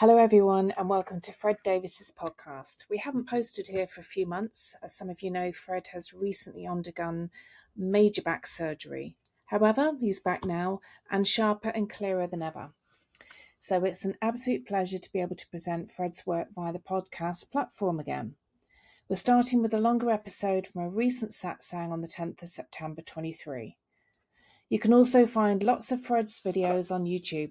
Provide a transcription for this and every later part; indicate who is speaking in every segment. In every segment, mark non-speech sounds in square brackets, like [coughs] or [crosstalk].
Speaker 1: Hello, everyone, and welcome to Fred Davis's podcast. We haven't posted here for a few months. As some of you know, Fred has recently undergone major back surgery. However, he's back now and sharper and clearer than ever. So it's an absolute pleasure to be able to present Fred's work via the podcast platform again. We're starting with a longer episode from a recent satsang on the 10th of September 23. You can also find lots of Fred's videos on YouTube.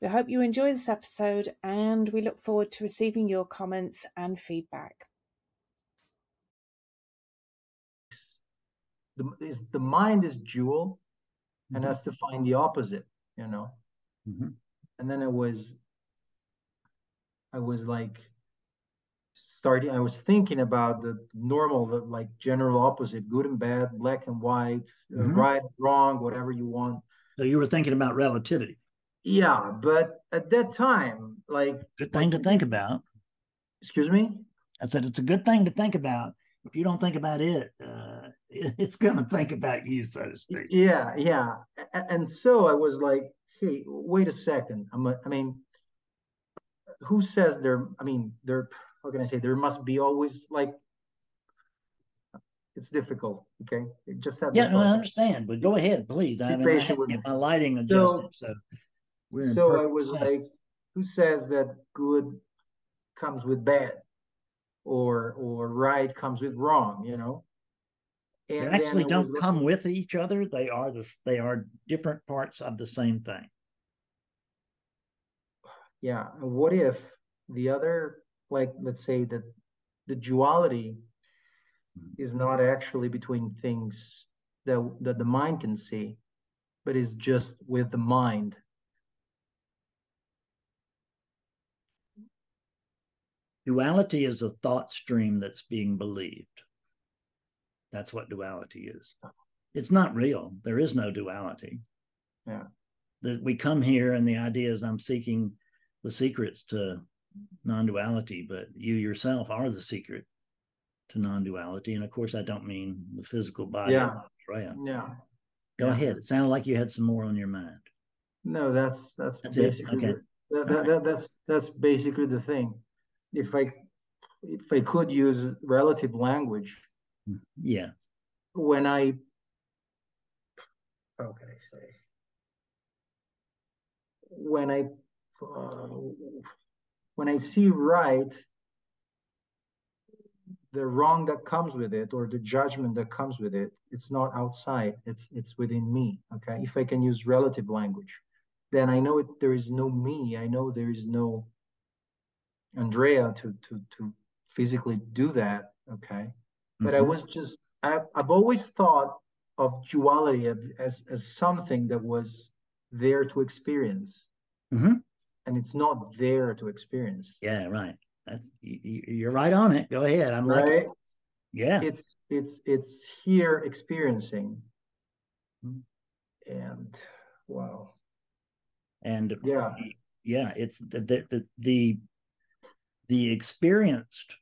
Speaker 1: We hope you enjoy this episode and we look forward to receiving your comments and feedback.
Speaker 2: The, is, the mind is dual and
Speaker 3: Mm-hmm.
Speaker 2: has to find the opposite, you know.
Speaker 3: Mhm.
Speaker 2: And then I was, I was like, starting. I was thinking about the normal, the like general opposite, good and bad, black and white, uh,
Speaker 3: Mhm.
Speaker 2: right, wrong, whatever you want.
Speaker 3: So you were thinking about relativity.
Speaker 2: Yeah, but at that time, like,
Speaker 3: Good thing to think about.
Speaker 2: excuse me.
Speaker 3: I said it's a good thing to think about. If you don't think about it, uh, [laughs] it's going to think about you, so to speak.
Speaker 2: Yeah, yeah. And so I was like, hey, wait a second. I'm a, I mean, who says there, I mean, there, how can I say, there must be always like, it's difficult, okay? It just have
Speaker 3: Yeah, no, I understand, but go ahead, please. I mean, I
Speaker 2: with
Speaker 3: my lighting
Speaker 2: So-
Speaker 3: so we're
Speaker 2: So I was
Speaker 3: sync.
Speaker 2: like, who says that good comes with bad? Or, or right comes with wrong, you know?
Speaker 3: They
Speaker 2: And then
Speaker 3: actually don't
Speaker 2: looking-
Speaker 3: come with each other. They are the they are different parts of the same thing.
Speaker 2: Yeah, what if the other, like, let's say that the duality hmm. is not actually between things that that the mind can see, but is just with the mind.
Speaker 3: Duality is a thought stream that's being believed. That's what duality is. It's not real. There is no duality.
Speaker 2: Yeah.
Speaker 3: That we come here and the idea is I'm seeking the secrets to non-duality, but you yourself are the secret to non-duality. And of course, I don't mean the physical body.
Speaker 2: Yeah.
Speaker 3: Right.
Speaker 2: Yeah.
Speaker 3: Go
Speaker 2: Yeah.
Speaker 3: ahead. It sounded like you had some more on your mind.
Speaker 2: No, that's that's,
Speaker 3: That's
Speaker 2: basically
Speaker 3: Okay.
Speaker 2: that, that,
Speaker 3: Alright.
Speaker 2: that, that's that's basically the thing. If I if I could use relative language.
Speaker 3: Yeah.
Speaker 2: when I how can I say? When I uh, when I see right the wrong that comes with it or the judgment that comes with it it's not outside it's it's within me okay? If I can use relative language then I know it there is no me I know there is no Andrea to to to physically do that okay but I
Speaker 3: Mhm.
Speaker 2: was just I, I've always thought of duality as, as something that was there to experience,
Speaker 3: Mhm.
Speaker 2: and it's not there to experience.
Speaker 3: Yeah. Right. That's you, you're right on it. Go ahead. I'm like,
Speaker 2: Right?
Speaker 3: yeah.
Speaker 2: It's it's it's here experiencing, and wow,
Speaker 3: And
Speaker 2: yeah,
Speaker 3: yeah it's the the the the, the experienced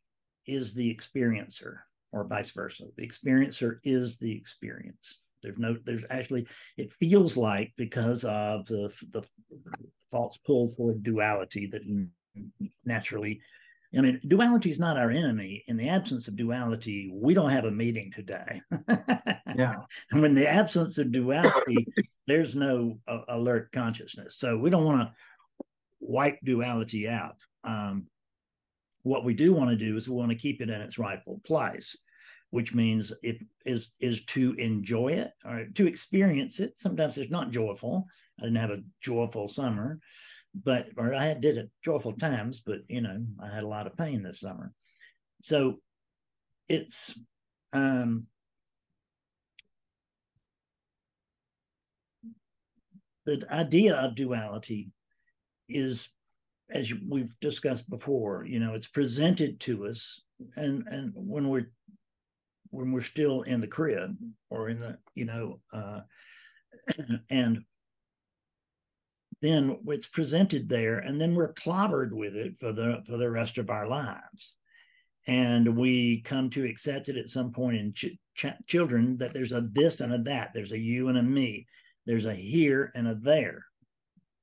Speaker 3: is the experiencer or vice versa. The experiencer is the experience. There's no there's actually it feels like because of the the false pull for duality that naturally i mean duality is not our enemy. In the absence of duality we don't have a meeting today.
Speaker 2: Yeah, [laughs]
Speaker 3: and when the absence of duality, there's no uh, alert consciousness. So we don't want to wipe duality out. Um, what we do want to do is we want to keep it in its rightful place, which means it is is to enjoy it or to experience it. Sometimes it's not joyful. I didn't have a joyful summer, but or I did it joyful times, but you know I had a lot of pain this summer. So it's um the idea of duality is as we've discussed before you know it's presented to us and and when we're when we're still in the crib or in the you know uh [clears throat] and then it's presented there and then we're clobbered with it for the for the rest of our lives. And we come to accept it at some point in ch- ch- children that there's a this and a that. There's a you and a me. There's a here and a there.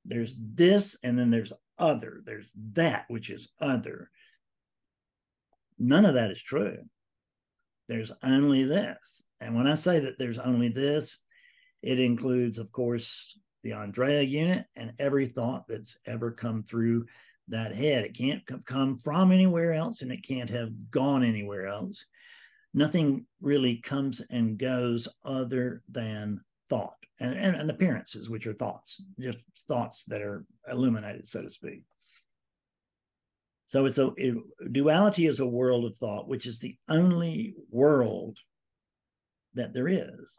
Speaker 3: There's this and then there's other. There's that which is other. None of that is true. There's only this. And when I say that there's only this, it includes, of course, the Andrea unit and every thought that's ever come through that head. It can't come from anywhere else and it can't have gone anywhere else. Nothing really comes and goes other than thought and, and, and appearances, which are thoughts, just thoughts that are illuminated, so to speak. So it's a it, duality is a world of thought, which is the only world that there is,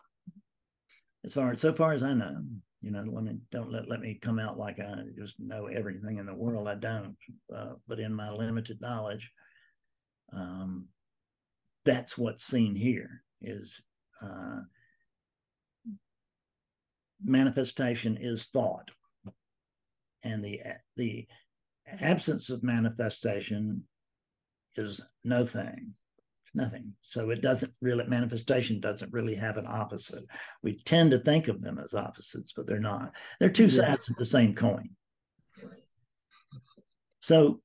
Speaker 3: as far so far as I know. You know, let me don't let let me come out like I just know everything in the world. I don't, uh, but in my limited knowledge, um, that's what's seen here is uh, manifestation is thought, and the the absence of manifestation is no thing nothing. So it doesn't really manifestation doesn't really have an opposite. We tend to think of them as opposites but they're not. They're two sides of the same coin. So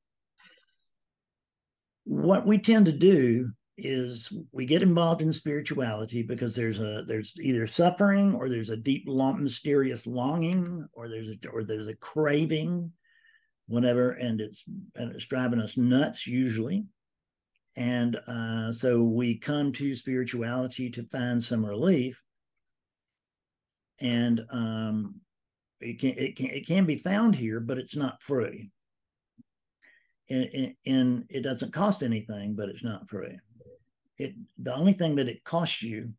Speaker 3: what we tend to do is we get involved in spirituality because there's a there's either suffering or there's a deep long, mysterious longing or there's a or there's a craving whatever and it's and it's driving us nuts usually. And uh, so we come to spirituality to find some relief. And um, it can it can it can be found here but it's not free. And, and it doesn't cost anything but it's not free it the only thing that it costs you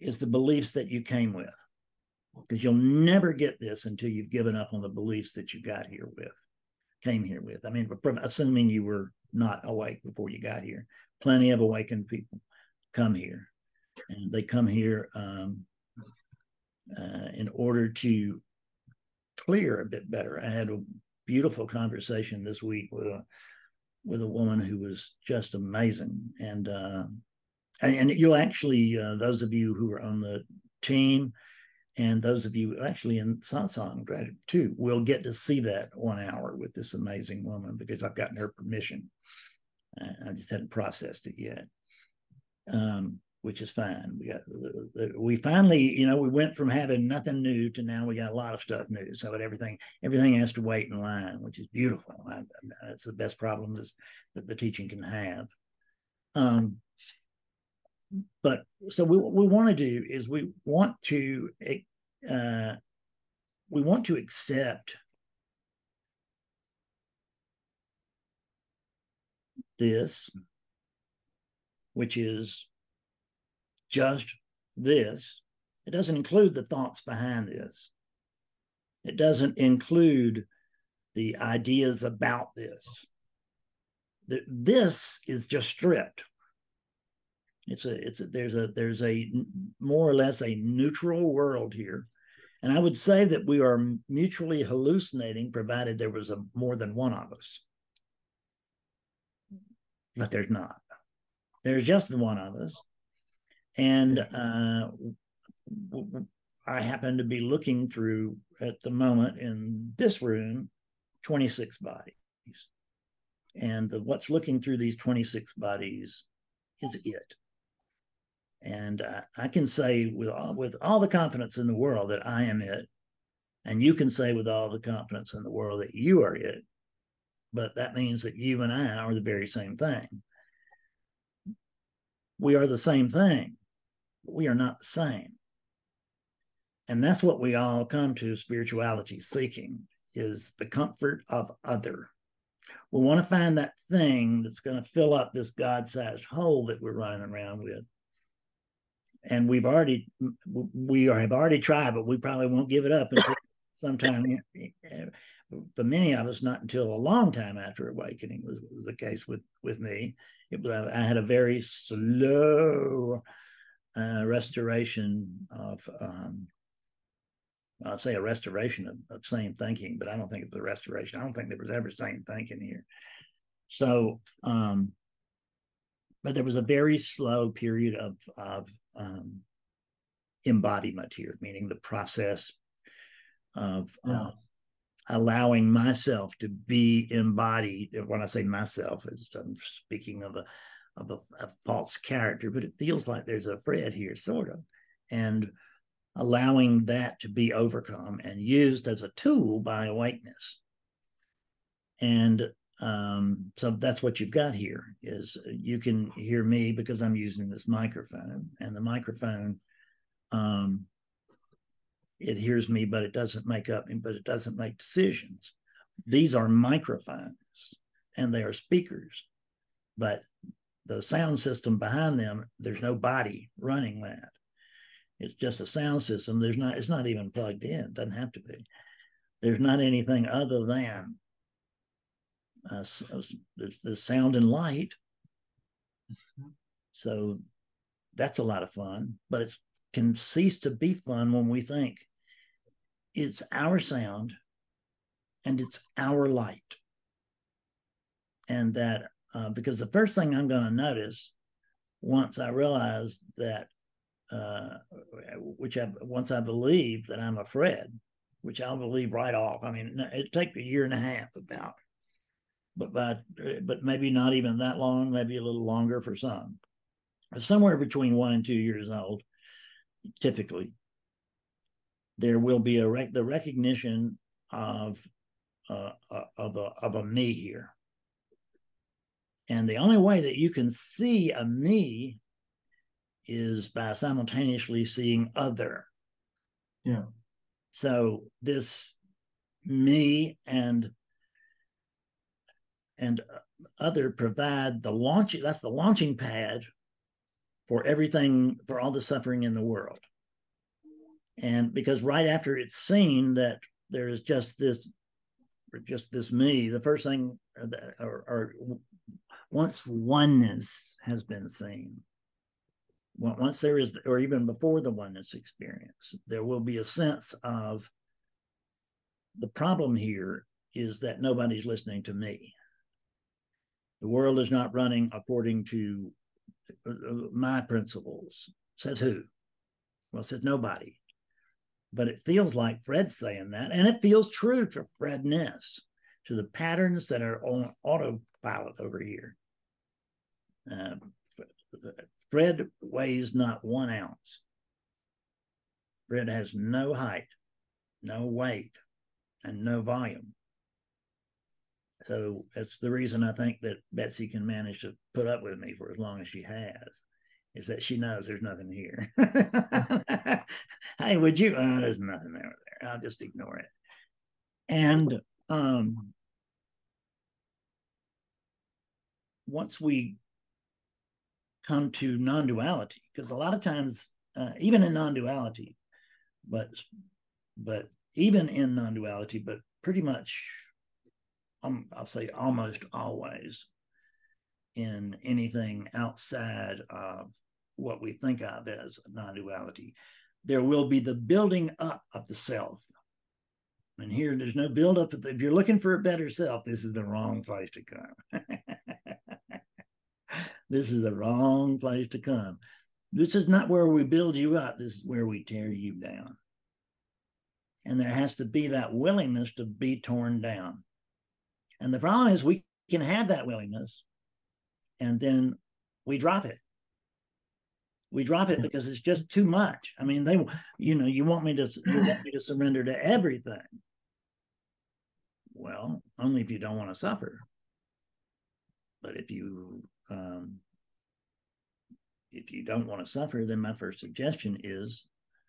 Speaker 3: is the beliefs that you came with. Because you'll never get this until you've given up on the beliefs that you got here with came here with. I mean assuming you were not awake before you got here. Plenty of awakened people come here. And they come here um, uh, in order to clear a bit better. I had a beautiful conversation this week with a with a woman who was just amazing. And uh, and you'll actually uh, those of you who are on the team and those of you actually in satsang graduate too will get to see that one hour with this amazing woman because I've gotten her permission. I just hadn't processed it yet. Um, which is fine. We got we finally, you know, we went from having nothing new to now we got a lot of stuff new. So everything everything has to wait in line, which is beautiful. I, that's the best problem is that the teaching can have. Um, but so we, what we want to do is we want to uh, we want to accept this, which is just this. It doesn't include the thoughts behind this. It doesn't include the ideas about this. This is just stripped. It's a it's a, there's a there's a more or less a neutral world here, and I would say that we are mutually hallucinating, provided there was a more than one of us. But there's not. There's just the one of us, and uh, I happen to be looking through at the moment in this room 26 bodies. And the, what's looking through these 26 bodies is it. And uh, I can say with all, with all the confidence in the world that I am it. And you can say with all the confidence in the world that you are it. But that means that you and I are the very same thing. We are the same thing we are not the same. And that's what we all come to spirituality seeking is the comfort of other. We want to find that thing that's going to fill up this God-sized hole that we're running around with. And we've already we have already tried, but we probably won't give it up until [laughs] sometime. For many of us, not until a long time after awakening was, was the case with with me. It was I had a very slow uh, restoration of, um, I'll say a restoration of, of sane thinking, but I don't think it was a restoration. I don't think there was ever sane thinking here. So, um, but there was a very slow period of, of um, embodiment here, meaning the process of yeah. uh, allowing myself to be embodied. When I say myself, I'm speaking of a of a, a, false character, but it feels like there's a Fred here, sort of, and allowing that to be overcome and used as a tool by awakeness. And um, so that's what you've got here is you can hear me because I'm using this microphone, and the microphone um, it hears me, but it doesn't make up, me but it doesn't make decisions. These are microphones and they are speakers, but the sound system behind them, there's no body running that. It's just a sound system. There's not, it's not even plugged in. It doesn't have to be. There's not anything other than uh, the, the sound and light. Mm-hmm. So that's a lot of fun, but it can cease to be fun when we think it's our sound and it's our light. And that, uh, because the first thing I'm going to notice once I realize that, uh, which I, once I believe that I'm a Fred, which I'll believe right off. I mean, it take a year and a half about, but but but maybe not even that long, maybe a little longer for some. Somewhere between one and two years old, typically there will be a rec- the recognition of uh, uh, of a of a me here. And the only way that you can see a me is by simultaneously seeing other.
Speaker 2: Yeah.
Speaker 3: So this me and and other provide the launching that's the launching pad for everything for all the suffering in the world and because right after it's seen that there is just this just this me the first thing uh, that, or, or once oneness has been seen once there is or even before the oneness experience there will be a sense of the problem here is that nobody's listening to me. The world is not running according to uh, uh, my principles. Says who? Well says nobody. But it feels like Fred's saying that, and it feels true to Fredness, to the patterns that are on autopilot over here. Uh, Fred weighs not one ounce. Fred has no height, no weight, and no volume. So that's the reason I think that Betsy can manage to put up with me for as long as she has is that she knows there's nothing here. [laughs] hey, would you? Oh, there's nothing over there. I'll just ignore it. And um, once we come to non-duality, because a lot of times, uh, even in non-duality, but but even in non-duality, but pretty much, um, I'll say almost always in anything outside of what we think of as non duality. There will be the building up of the self. And here, there's no build up. If you're looking for a better self, this is the wrong place to come. [laughs] this is the wrong place to come. This is not where we build you up, this is where we tear you down. And there has to be that willingness to be torn down. And the problem is, we can have that willingness and then we drop it we drop it because it's just too much. I mean, they, you know, you want me to, you want me to surrender to everything. Well, only if you don't want to suffer. But if you, um, if you don't want to suffer, then my first suggestion is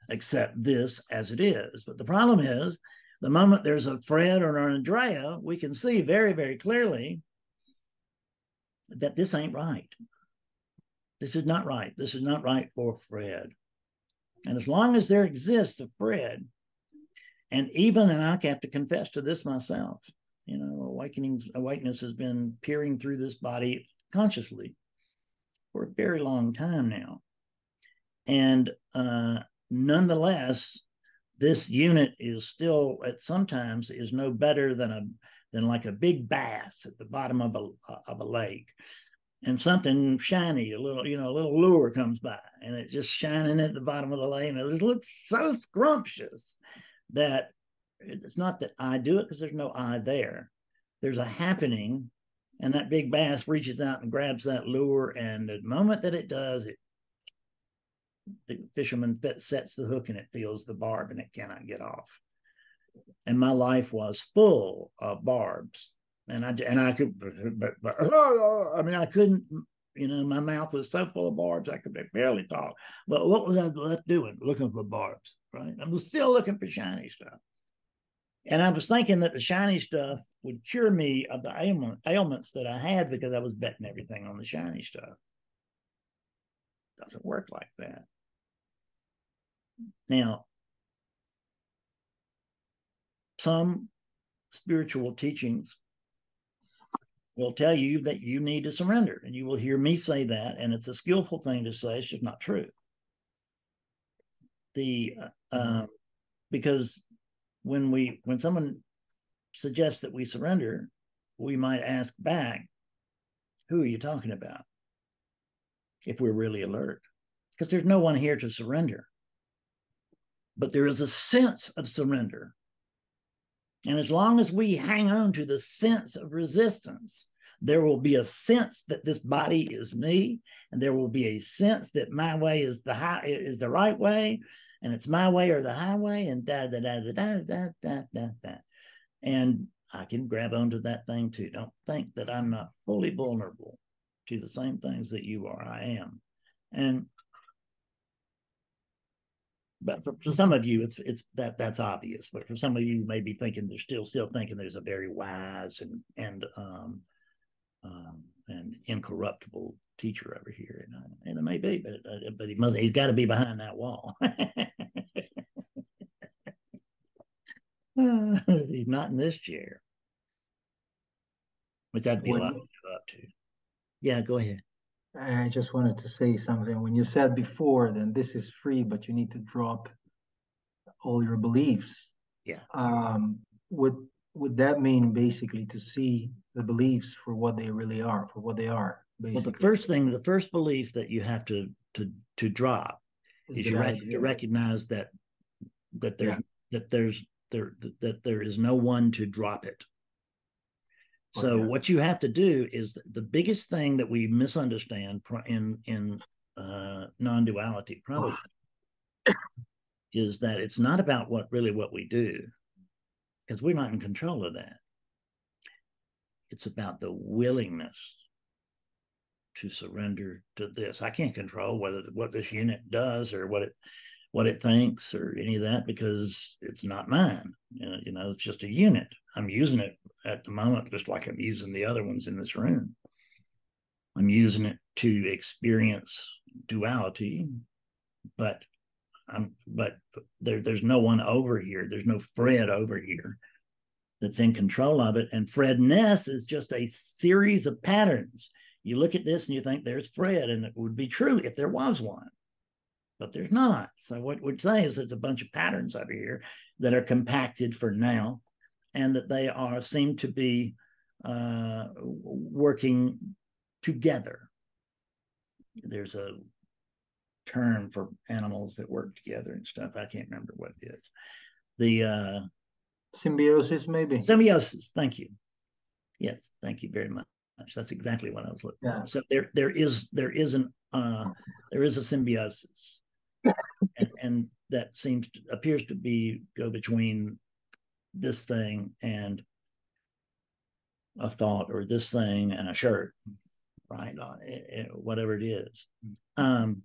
Speaker 3: accept this as it is. But the problem is, the moment there's a Fred or an Andrea, we can see very, very clearly that this ain't right. This is not right. This is not right for Fred. And as long as there exists a Fred, and even, and I have to confess to this myself, you know, awakening, awakeness has been peering through this body consciously for a very long time now. And uh, nonetheless, this unit is still at sometimes is no better than a than like a big bass at the bottom of a of a lake and something shiny, a little, you know, a little lure comes by and it's just shining at the bottom of the lake, and It looks so scrumptious that it's not that I do it because there's no I there. There's a happening, and that big bass reaches out and grabs that lure, and the moment that it does, it the fisherman sets the hook and it feels the barb and it cannot get off. And my life was full of barbs, and I and I could, but, but I mean I couldn't. You know, my mouth was so full of barbs I could barely talk. But what was I left doing? Looking for barbs, right? I was still looking for shiny stuff. And I was thinking that the shiny stuff would cure me of the ailment, ailments that I had because I was betting everything on the shiny stuff. Doesn't work like that. Now, some spiritual teachings will tell you that you need to surrender, and you will hear me say that, and it's a skillful thing to say. It's just not true. The uh, um, because when we when someone suggests that we surrender, we might ask back, "Who are you talking about?" If we're really alert, because there's no one here to surrender but there is a sense of surrender. And as long as we hang on to the sense of resistance, there will be a sense that this body is me, and there will be a sense that my way is the high is the right way, and it's my way or the highway, and da da da da da da da da da. And I can grab onto that thing too. Don't think that I'm not fully vulnerable to the same things that you are. I am. And but for, for some of you, it's it's that that's obvious. But for some of you, you may be thinking they're still still thinking there's a very wise and and um, um and incorruptible teacher over here, and, uh, and it may be, but uh, but he must, he's got to be behind that wall. [laughs] he's not in this chair, which I'd be when, to up to. Yeah, go ahead.
Speaker 2: I just wanted to say something. When you said before, then this is free, but you need to drop all your beliefs.
Speaker 3: Yeah.
Speaker 2: Um, would would that mean basically to see the beliefs for what they really are, for what they are? Basically?
Speaker 3: Well, the first thing, the first belief that you have to to to drop is, is you rec- to recognize that that there yeah. that there's there that there is no one to drop it. So okay. what you have to do is the biggest thing that we misunderstand in in uh, non-duality probably [coughs] is that it's not about what really what we do because we're not in control of that. It's about the willingness to surrender to this. I can't control whether what this unit does or what it what it thinks or any of that because it's not mine. You know, it's just a unit. I'm using it at the moment just like I'm using the other ones in this room. I'm using it to experience duality, but I'm but there there's no one over here. There's no Fred over here that's in control of it. And Fredness is just a series of patterns. You look at this and you think there's Fred, and it would be true if there was one but there's not. So what we'd say is it's a bunch of patterns over here that are compacted for now, and that they are seem to be uh, working together. There's a term for animals that work together and stuff. I can't remember what it is. The uh,
Speaker 2: symbiosis, maybe
Speaker 3: symbiosis. Thank you. Yes, thank you very much. That's exactly what I was looking yeah. for. So there, there is there is an uh, there is a symbiosis and, and that seems to, appears to be go between this thing and a thought or this thing and a shirt right uh, it, it, whatever it is um,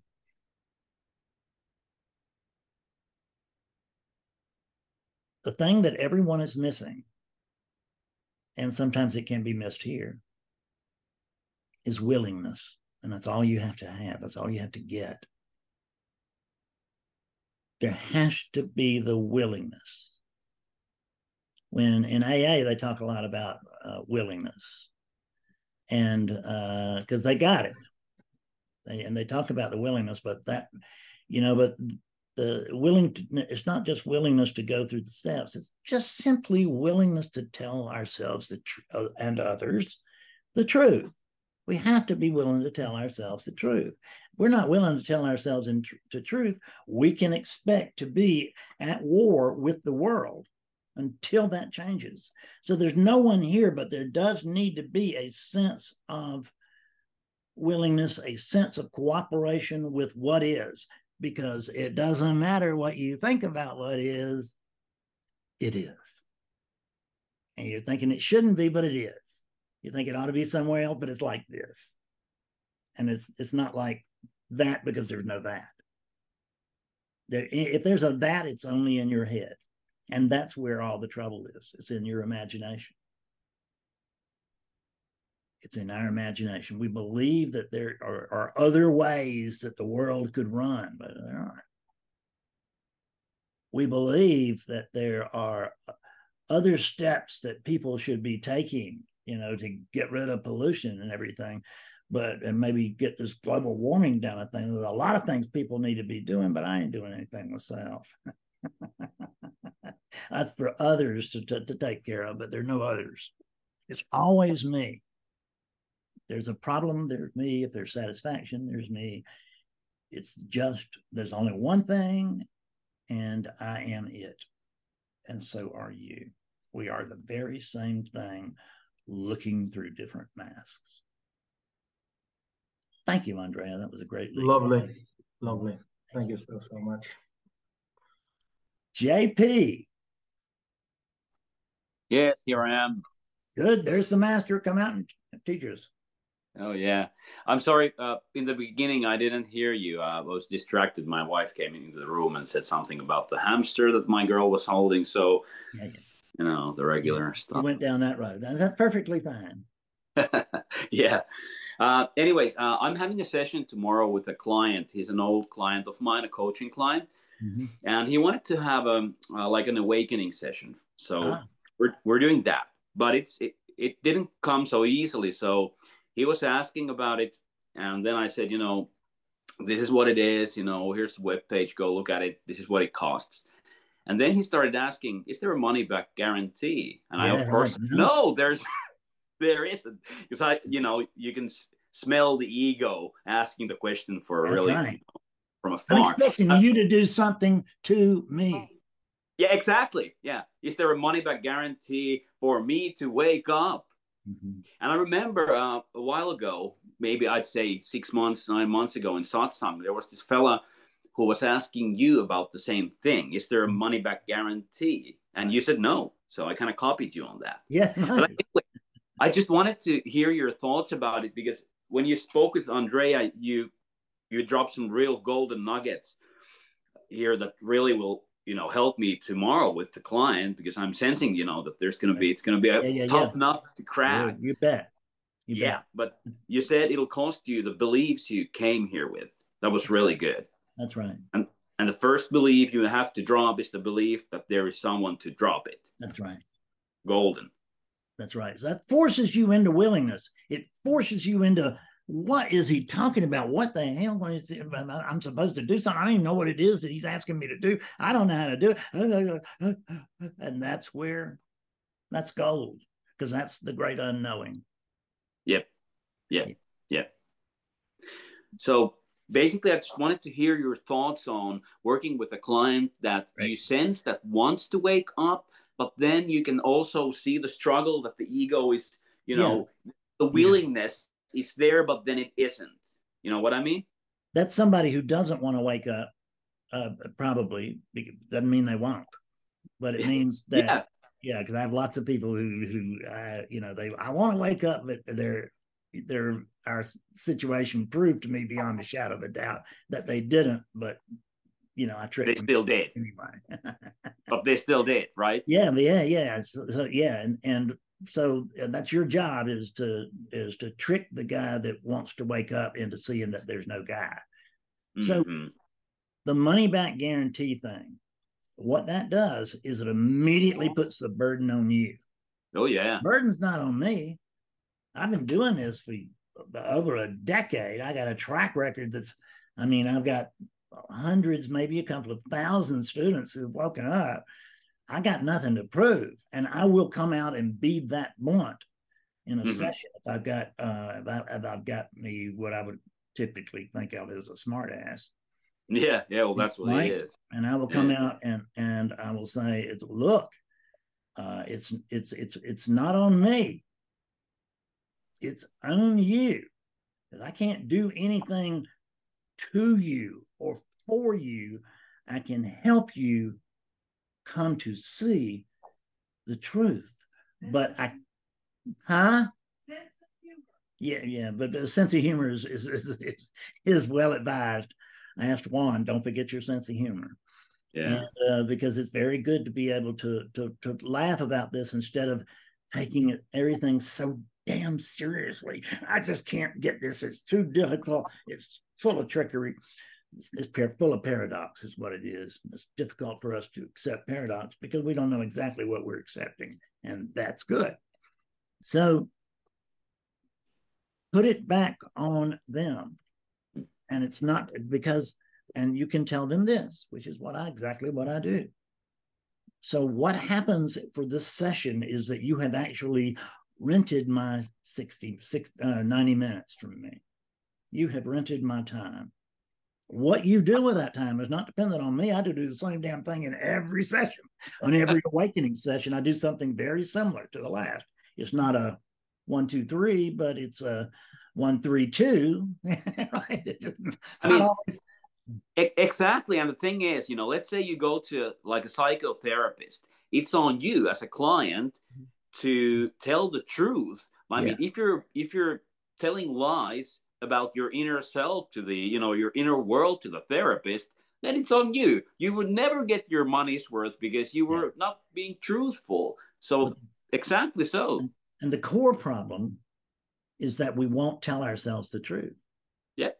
Speaker 3: the thing that everyone is missing and sometimes it can be missed here is willingness and that's all you have to have that's all you have to get there has to be the willingness. When in AA, they talk a lot about uh, willingness, and because uh, they got it, and they talk about the willingness, but that, you know, but the willing to, it's not just willingness to go through the steps it's just simply willingness to tell ourselves the tr- uh, and others the truth we have to be willing to tell ourselves the truth. we're not willing to tell ourselves in tr- the truth, we can expect to be at war with the world. until that changes. So there's no one here, but there does need to be a sense of willingness, a sense of cooperation with what is, because it doesn't matter what you think about what is, it is. And you're thinking it shouldn't be, but it is. You think it ought to be somewhere else, but it's like this. And it's it's not like that because there's no that. There, if there's a that, it's only in your head. And that's where all the trouble is. It's in your imagination. It's in our imagination. We believe that there are, are other ways that the world could run, but there aren't. We believe that there are uh, other steps that people should be taking, you know, to get rid of pollution and everything, but and maybe get this global warming down. I think there's a lot of things people need to be doing, but I ain't doing anything myself. [laughs] That's for others to, to, to take care of, but there are no others. It's always me. There's a problem, there's me. If there's satisfaction, there's me. It's just, there's only one thing, and I am it. And so are you. We are the very same thing looking through different masks. Thank you, Andrea. That was a great
Speaker 2: lead. Lovely. Lovely. Thank you so, so much.
Speaker 3: JP.
Speaker 4: Yes, here I am.
Speaker 3: Good. There's the master. Come out and teach us.
Speaker 4: Oh yeah, I'm sorry. Uh, in the beginning, I didn't hear you. Uh, I was distracted. My wife came into the room and said something about the hamster that my girl was holding. So, yeah, you know, the regular
Speaker 3: yeah,
Speaker 4: stuff.
Speaker 3: went down that road. That's perfectly fine. [laughs]
Speaker 4: yeah. Uh, anyways, uh, I'm having a session tomorrow with a client. He's an old client of mine, a coaching client, mm-hmm. and he wanted to have a uh, like an awakening session. So ah. we're we're doing that, but it's it, it didn't come so easily. So he was asking about it, and then I said, you know, this is what it is. You know, here's the web page. Go look at it. This is what it costs. And then he started asking, "Is there a money back guarantee?" And yeah, I, of course, right. no, there's [laughs] there isn't because I, you know, you can s- smell the ego asking the question for That's really right. you know, from afar.
Speaker 3: I'm expecting uh, you to do something to me.
Speaker 4: Yeah, exactly. Yeah, is there a money back guarantee for me to wake up? Mm-hmm. And I remember uh, a while ago, maybe I'd say six months, nine months ago in satsang, there was this fella who was asking you about the same thing. Is there a mm-hmm. money back guarantee? And you said no. So I kind of copied you on that.
Speaker 3: Yeah.
Speaker 4: I just wanted to hear your thoughts about it because when you spoke with Andrea, you you dropped some real golden nuggets here that really will you know help me tomorrow with the client because I'm sensing you know that there's going to be it's going to be a yeah, yeah, tough yeah. nut to crack.
Speaker 3: You, you bet.
Speaker 4: You yeah, bet. but you said it'll cost you the beliefs you came here with. That was really good.
Speaker 3: That's right.
Speaker 4: And and the first belief you have to drop is the belief that there is someone to drop it.
Speaker 3: That's right.
Speaker 4: Golden.
Speaker 3: That's right. So that forces you into willingness. It forces you into what is he talking about? What the hell? I'm supposed to do something. I don't even know what it is that he's asking me to do. I don't know how to do it. [laughs] And that's where that's gold because that's the great unknowing.
Speaker 4: Yep. Yep. Yep. So basically, I just wanted to hear your thoughts on working with a client that right. you sense that wants to wake up, but then you can also see the struggle that the ego is, you know, yeah. the willingness is there, but then it isn't. You know what I mean?
Speaker 3: That's somebody who doesn't want to wake up. Uh, probably doesn't mean they won't, but it [laughs] means that yeah, yeah. Because I have lots of people who who uh, you know they I want to wake up, but they're they're our situation proved to me beyond a shadow of a doubt that they didn't. But you know, I tricked.
Speaker 4: They still did anyway. [laughs] but they still did, right?
Speaker 3: Yeah, yeah, yeah. So, so yeah, and and so that's your job is to is to trick the guy that wants to wake up into seeing that there's no guy. Mm-hmm. So the money back guarantee thing, what that does is it immediately puts the burden on you.
Speaker 4: Oh yeah,
Speaker 3: burden's not on me. I've been doing this for over a decade. I got a track record that's, I mean, I've got hundreds, maybe a couple of thousand students who've woken up, I got nothing to prove. And I will come out and be that blunt in a mm-hmm. session if I've got uh if, I, if I've got me what I would typically think of as a smart ass.
Speaker 4: Yeah, yeah, well that's what right? he is.
Speaker 3: And I will come yeah. out and and I will say, it's look, uh, it's it's it's it's not on me. It's on you. Because I can't do anything to you or for you. I can help you come to see the truth. But I, huh? Yeah, yeah, but the sense of humor is is is, is well advised. I asked Juan, don't forget your sense of humor.
Speaker 4: Yeah.
Speaker 3: And, uh, because it's very good to be able to, to to laugh about this instead of taking it everything so damn seriously. I just can't get this. It's too difficult. It's full of trickery. It's, full of paradox, is what it is. It's difficult for us to accept paradox because we don't know exactly what we're accepting, and that's good. So put it back on them. And it's not because, and you can tell them this, which is what I exactly what I do. So what happens for this session is that you have actually rented my 60, 60 uh, 90 minutes from me. You have rented my time. What you do with that time is not dependent on me. I do the same damn thing in every session. On every [laughs] awakening session, I do something very similar to the last. It's not a one, two, three, but it's a one, three, two. [laughs] right?
Speaker 4: I mean, always... exactly. And the thing is, you know, let's say you go to like a psychotherapist, it's on you as a client mm-hmm. to tell the truth. I mean, if you're if you're telling lies about your inner self to the, you know, your inner world to the therapist, then it's on you. You would never get your money's worth because you were yeah. not being truthful. So exactly so.
Speaker 3: And the core problem is that we won't tell ourselves the truth.
Speaker 4: Yeah.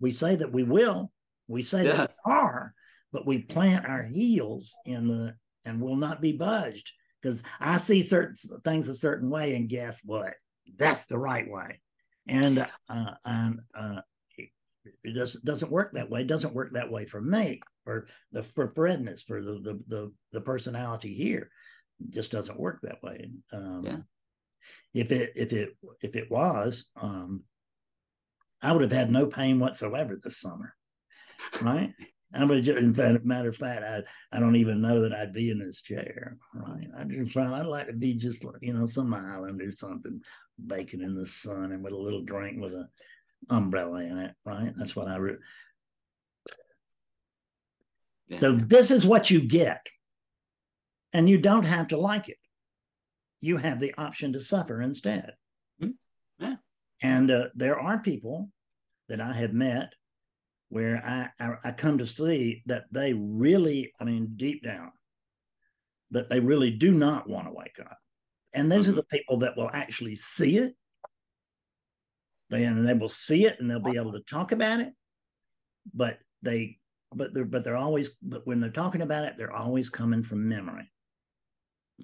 Speaker 3: We say that we will, we say yeah. that we are, but we plant our heels in the and will not be budged because I see certain things a certain way, and guess what? That's the right way. And uh, and uh, it, doesn't work that way. It doesn't work that way for me, for the for Fredness, for the the the, the personality here. It just doesn't work that way. Um, yeah if it if it if it was, um, I would have had no pain whatsoever this summer, right? I would just, in fact, matter of fact, I I don't even know that I'd be in this chair, right? I just I'd like to be just you know some island or something, baking in the sun and with a little drink with a umbrella in it, right? That's what I. Re- yeah. So this is what you get, and you don't have to like it you have the option to suffer instead.
Speaker 4: Mm-hmm. Yeah.
Speaker 3: And uh, there are people that I have met where I, I, I come to see that they really, I mean, deep down, that they really do not want to wake up. And those mm-hmm. are the people that will actually see it. They, and they will see it and they'll be able to talk about it. But they, but they're, but they're always, but when they're talking about it, they're always coming from memory.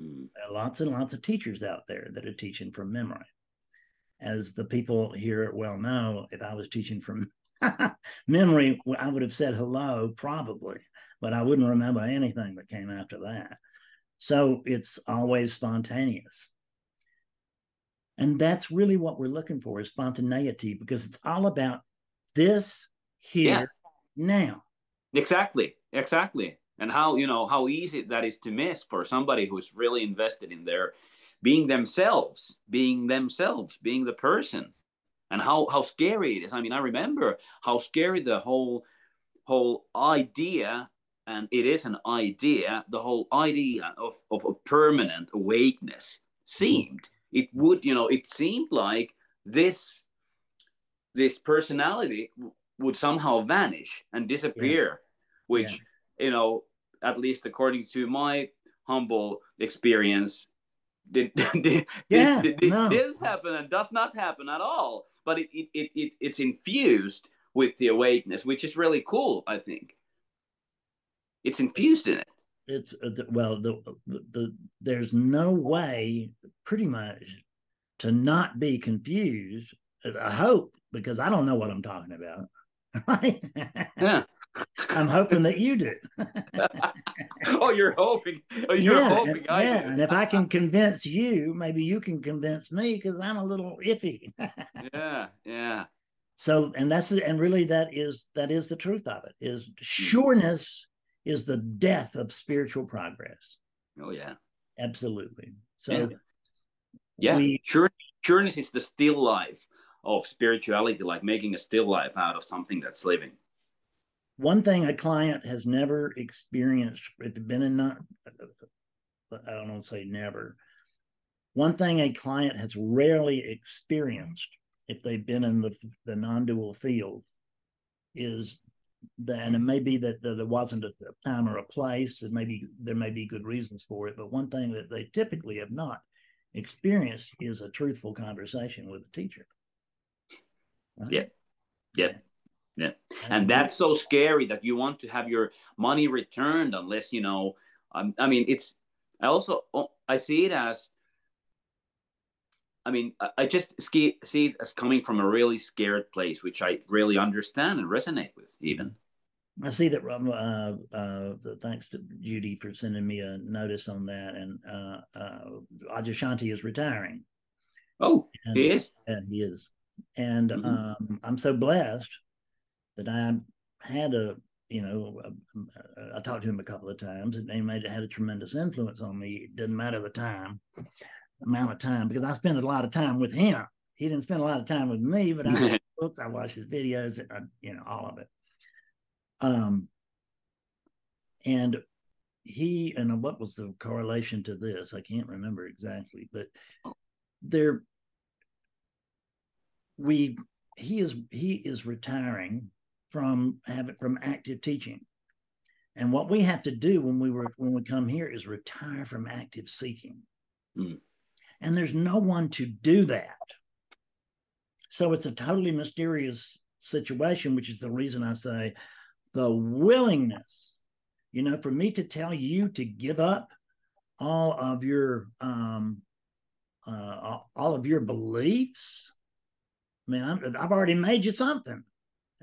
Speaker 3: Mm. There are lots and lots of teachers out there that are teaching from memory. As the people here well know, if I was teaching from [laughs] memory, I would have said hello probably, but I wouldn't remember anything that came after that. So it's always spontaneous. And that's really what we're looking for is spontaneity because it's all about this here yeah. now.
Speaker 4: Exactly. Exactly and how you know how easy that is to miss for somebody who's really invested in their being themselves being themselves being the person and how how scary it is i mean i remember how scary the whole whole idea and it is an idea the whole idea of, of a permanent awakeness seemed it would you know it seemed like this this personality would somehow vanish and disappear yeah. which yeah you know, at least according to my humble experience, [laughs] did, did,
Speaker 3: yeah,
Speaker 4: did,
Speaker 3: did, no.
Speaker 4: didn't happen and does not happen at all. But it, it, it, it, it's infused with the awakeness, which is really cool, I think. It's infused in it.
Speaker 3: It's uh, well, the, the, the there's no way, pretty much, to not be confused. I hope because I don't know what I'm talking about. Right? [laughs]
Speaker 4: yeah.
Speaker 3: I'm hoping that you do. [laughs]
Speaker 4: oh, you're hoping. Oh, you're
Speaker 3: yeah,
Speaker 4: hoping.
Speaker 3: And, yeah, do. and if I [laughs] can convince you, maybe you can convince me because I'm a little iffy. [laughs]
Speaker 4: yeah, yeah.
Speaker 3: So, and that's and really that is that is the truth of it. Is hmm. sureness is the death of spiritual progress.
Speaker 4: Oh yeah.
Speaker 3: Absolutely. So,
Speaker 4: yeah, yeah. We, sure. Sureness is the still life of spirituality, like making a still life out of something that's living.
Speaker 3: One thing a client has never experienced, it's been in not, I don't want to say never. One thing a client has rarely experienced if they've been in the, the non-dual field is that, and it may be that there wasn't a time or a place, and maybe there may be good reasons for it, but one thing that they typically have not experienced is a truthful conversation with a teacher.
Speaker 4: Right? Yeah. Yeah. Yeah. And that's so scary that you want to have your money returned unless, you know, um, I mean, it's, I also, I see it as, I mean, I just see it as coming from a really scared place, which I really understand and resonate with, even.
Speaker 3: I see that. Um, uh, uh, thanks to Judy for sending me a notice on that, and uh, uh, Adyashanti is retiring.
Speaker 4: Oh, and, he is.
Speaker 3: Yeah, he is, and mm-hmm. um, I'm so blessed that I had a, you know, I talked to him a couple of times, and he made had a tremendous influence on me. It didn't matter the time, amount of time, because I spent a lot of time with him. He didn't spend a lot of time with me, but I [laughs] books, I watched his videos, and I, you know, all of it. Um, and he and what was the correlation to this? I can't remember exactly, but there we he is he is retiring from having from active teaching. And what we have to do when we were when we come here is retire from active seeking. Mm. And there's no one to do that. So it's a totally mysterious situation, which is the reason I say the willingness, you know, for me to tell you to give up all of your um, uh, all of your beliefs. I mean, i have already made you something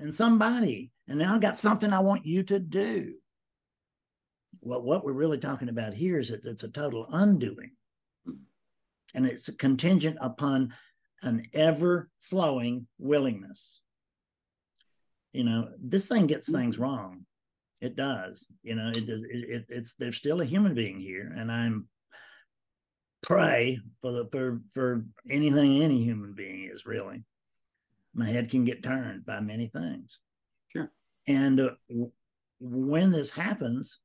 Speaker 3: and somebody, and now I've got something I want you to do. Well, what we're really talking about here is that it's a total undoing, and it's contingent upon an ever flowing willingness. You know this thing gets mm-hmm. things wrong. It does. You know it, it, it it's there's still a human being here and i'm pray for the for for anything any human being is really my head can get turned by many things.
Speaker 4: Sure.
Speaker 3: And uh, when this happens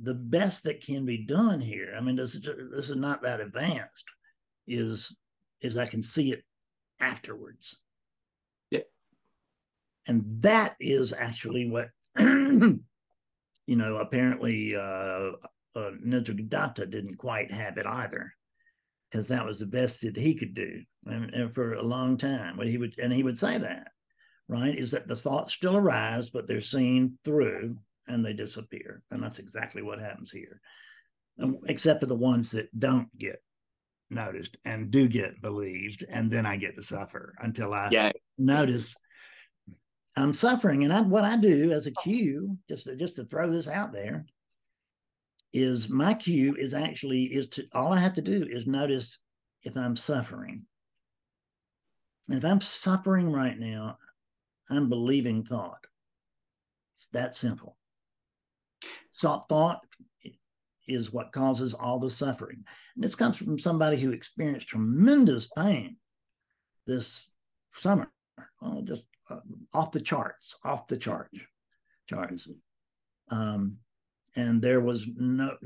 Speaker 3: the best that can be done here i mean this, this is not that advanced is is i can see it afterwards. Yeah. and that is actually what [clears throat] you know apparently uh, uh Nisargadatta didn't quite have it either because that was the best that he could do and, and, for a long time but he would and he would say that right is that the thoughts still arise but they're seen through and they disappear and that's exactly what happens here um, except for the ones that don't get noticed and do get believed and then i get to suffer until i yeah. notice I'm suffering. And I, what I do as a cue, just to, just to throw this out there, is my cue is actually is to all I have to do is notice if I'm suffering. And if I'm suffering right now, I'm believing thought. It's that simple. So thought is what causes all the suffering. And this comes from somebody who experienced tremendous pain this summer. Oh, just uh, off the charts, off the chart, charts. Um, and there was no,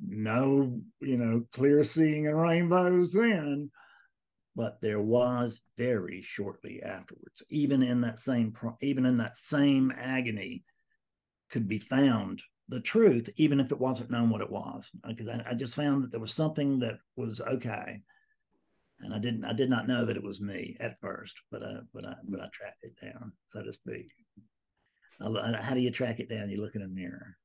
Speaker 3: no, you know, clear seeing and rainbows then, but there was very shortly afterwards. Even in that same, even in that same agony, could be found the truth, even if it wasn't known what it was. Because I, I just found that there was something that was okay and I didn't I did not know that it was me at first, but I, but I but I tracked it down, so to speak. How do you track it down? You look in a mirror?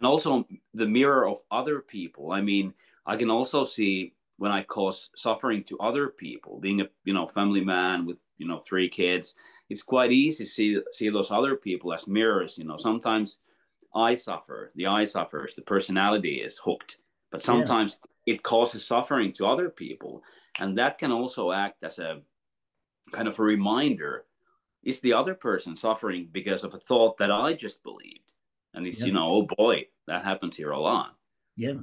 Speaker 4: And also the mirror of other people. I mean, I can also see when I cause suffering to other people, being a you know family man with you know three kids. It's quite easy to see see those other people as mirrors. You know, sometimes I suffer, the I suffers, the personality is hooked, but sometimes. Yeah it causes suffering to other people and that can also act as a kind of a reminder is the other person suffering because of a thought that i just believed and it's yeah. you know oh boy that happens here a lot
Speaker 3: yeah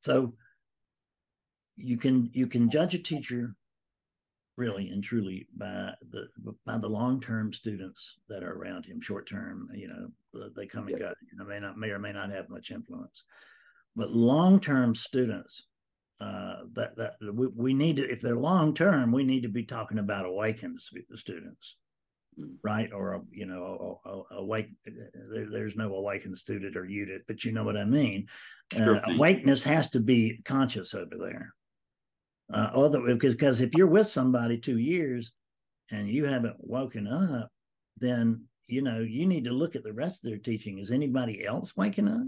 Speaker 3: So you can you can judge a teacher really and truly by the by the long term students that are around him. Short term, you know, they come and go. You know, may not may or may not have much influence, but long term students. Uh, that that we, we need to if they're long term we need to be talking about awakened students. Right or you know awake there, there's no awakened student or unit but you know what i mean uh, awakeness has to be conscious over there uh, other because because if you're with somebody two years and you haven't woken up, then you know you need to look at the rest of their teaching. Is anybody else waking up?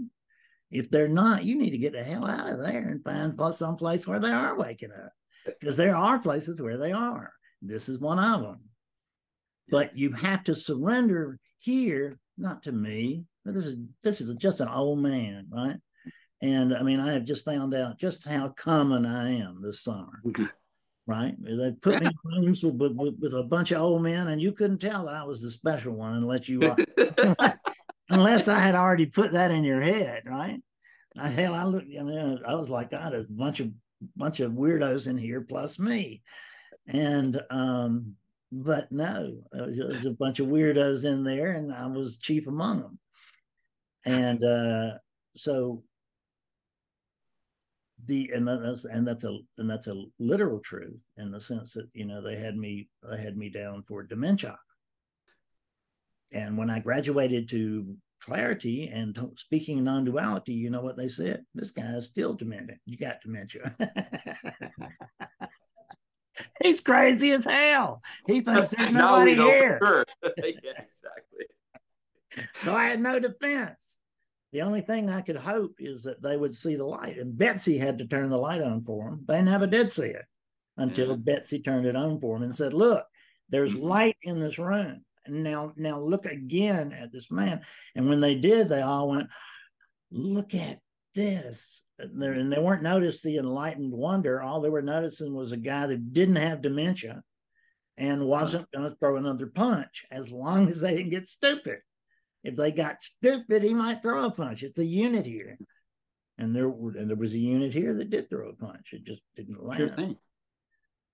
Speaker 3: If they're not, you need to get the hell out of there and find some place where they are waking up, because there are places where they are. This is one of them. But you have to surrender here, not to me. This is this is just an old man, right? And I mean, I have just found out just how common I am this summer. Right? They put me in rooms with, with, with a bunch of old men, and you couldn't tell that I was the special one unless you [laughs] [laughs] unless I had already put that in your head, right? I, hell, I look, I mean, I was like, God, there's a bunch of bunch of weirdos in here plus me, and um, but no, there was, there was a bunch of weirdos in there, and I was chief among them, and uh, so the and that's and that's a and that's a literal truth in the sense that you know they had me they had me down for dementia. And when i graduated to clarity and speaking non-duality you know what they said? This guy is still demented. You got dementia [laughs] [laughs] he's crazy as hell he thinks there's [laughs] nobody here sure. [laughs] yeah, exactly so i had no defense the only thing I could hope is that they would see the light. And Betsy had to turn the light on for them. They never did see it until yeah. Betsy turned it on for them and said, Look, there's mm-hmm. light in this room. And now, now look again at this man. And when they did, they all went, Look at this. And, they weren't noticed the enlightened wonder. All they were noticing was a guy that didn't have dementia and wasn't going to throw another punch as long as they didn't get stupid. If they got stupid, he might throw a punch. It's a unit here. And there were and there was a unit here that did throw a punch. It just didn't land. Sure thing.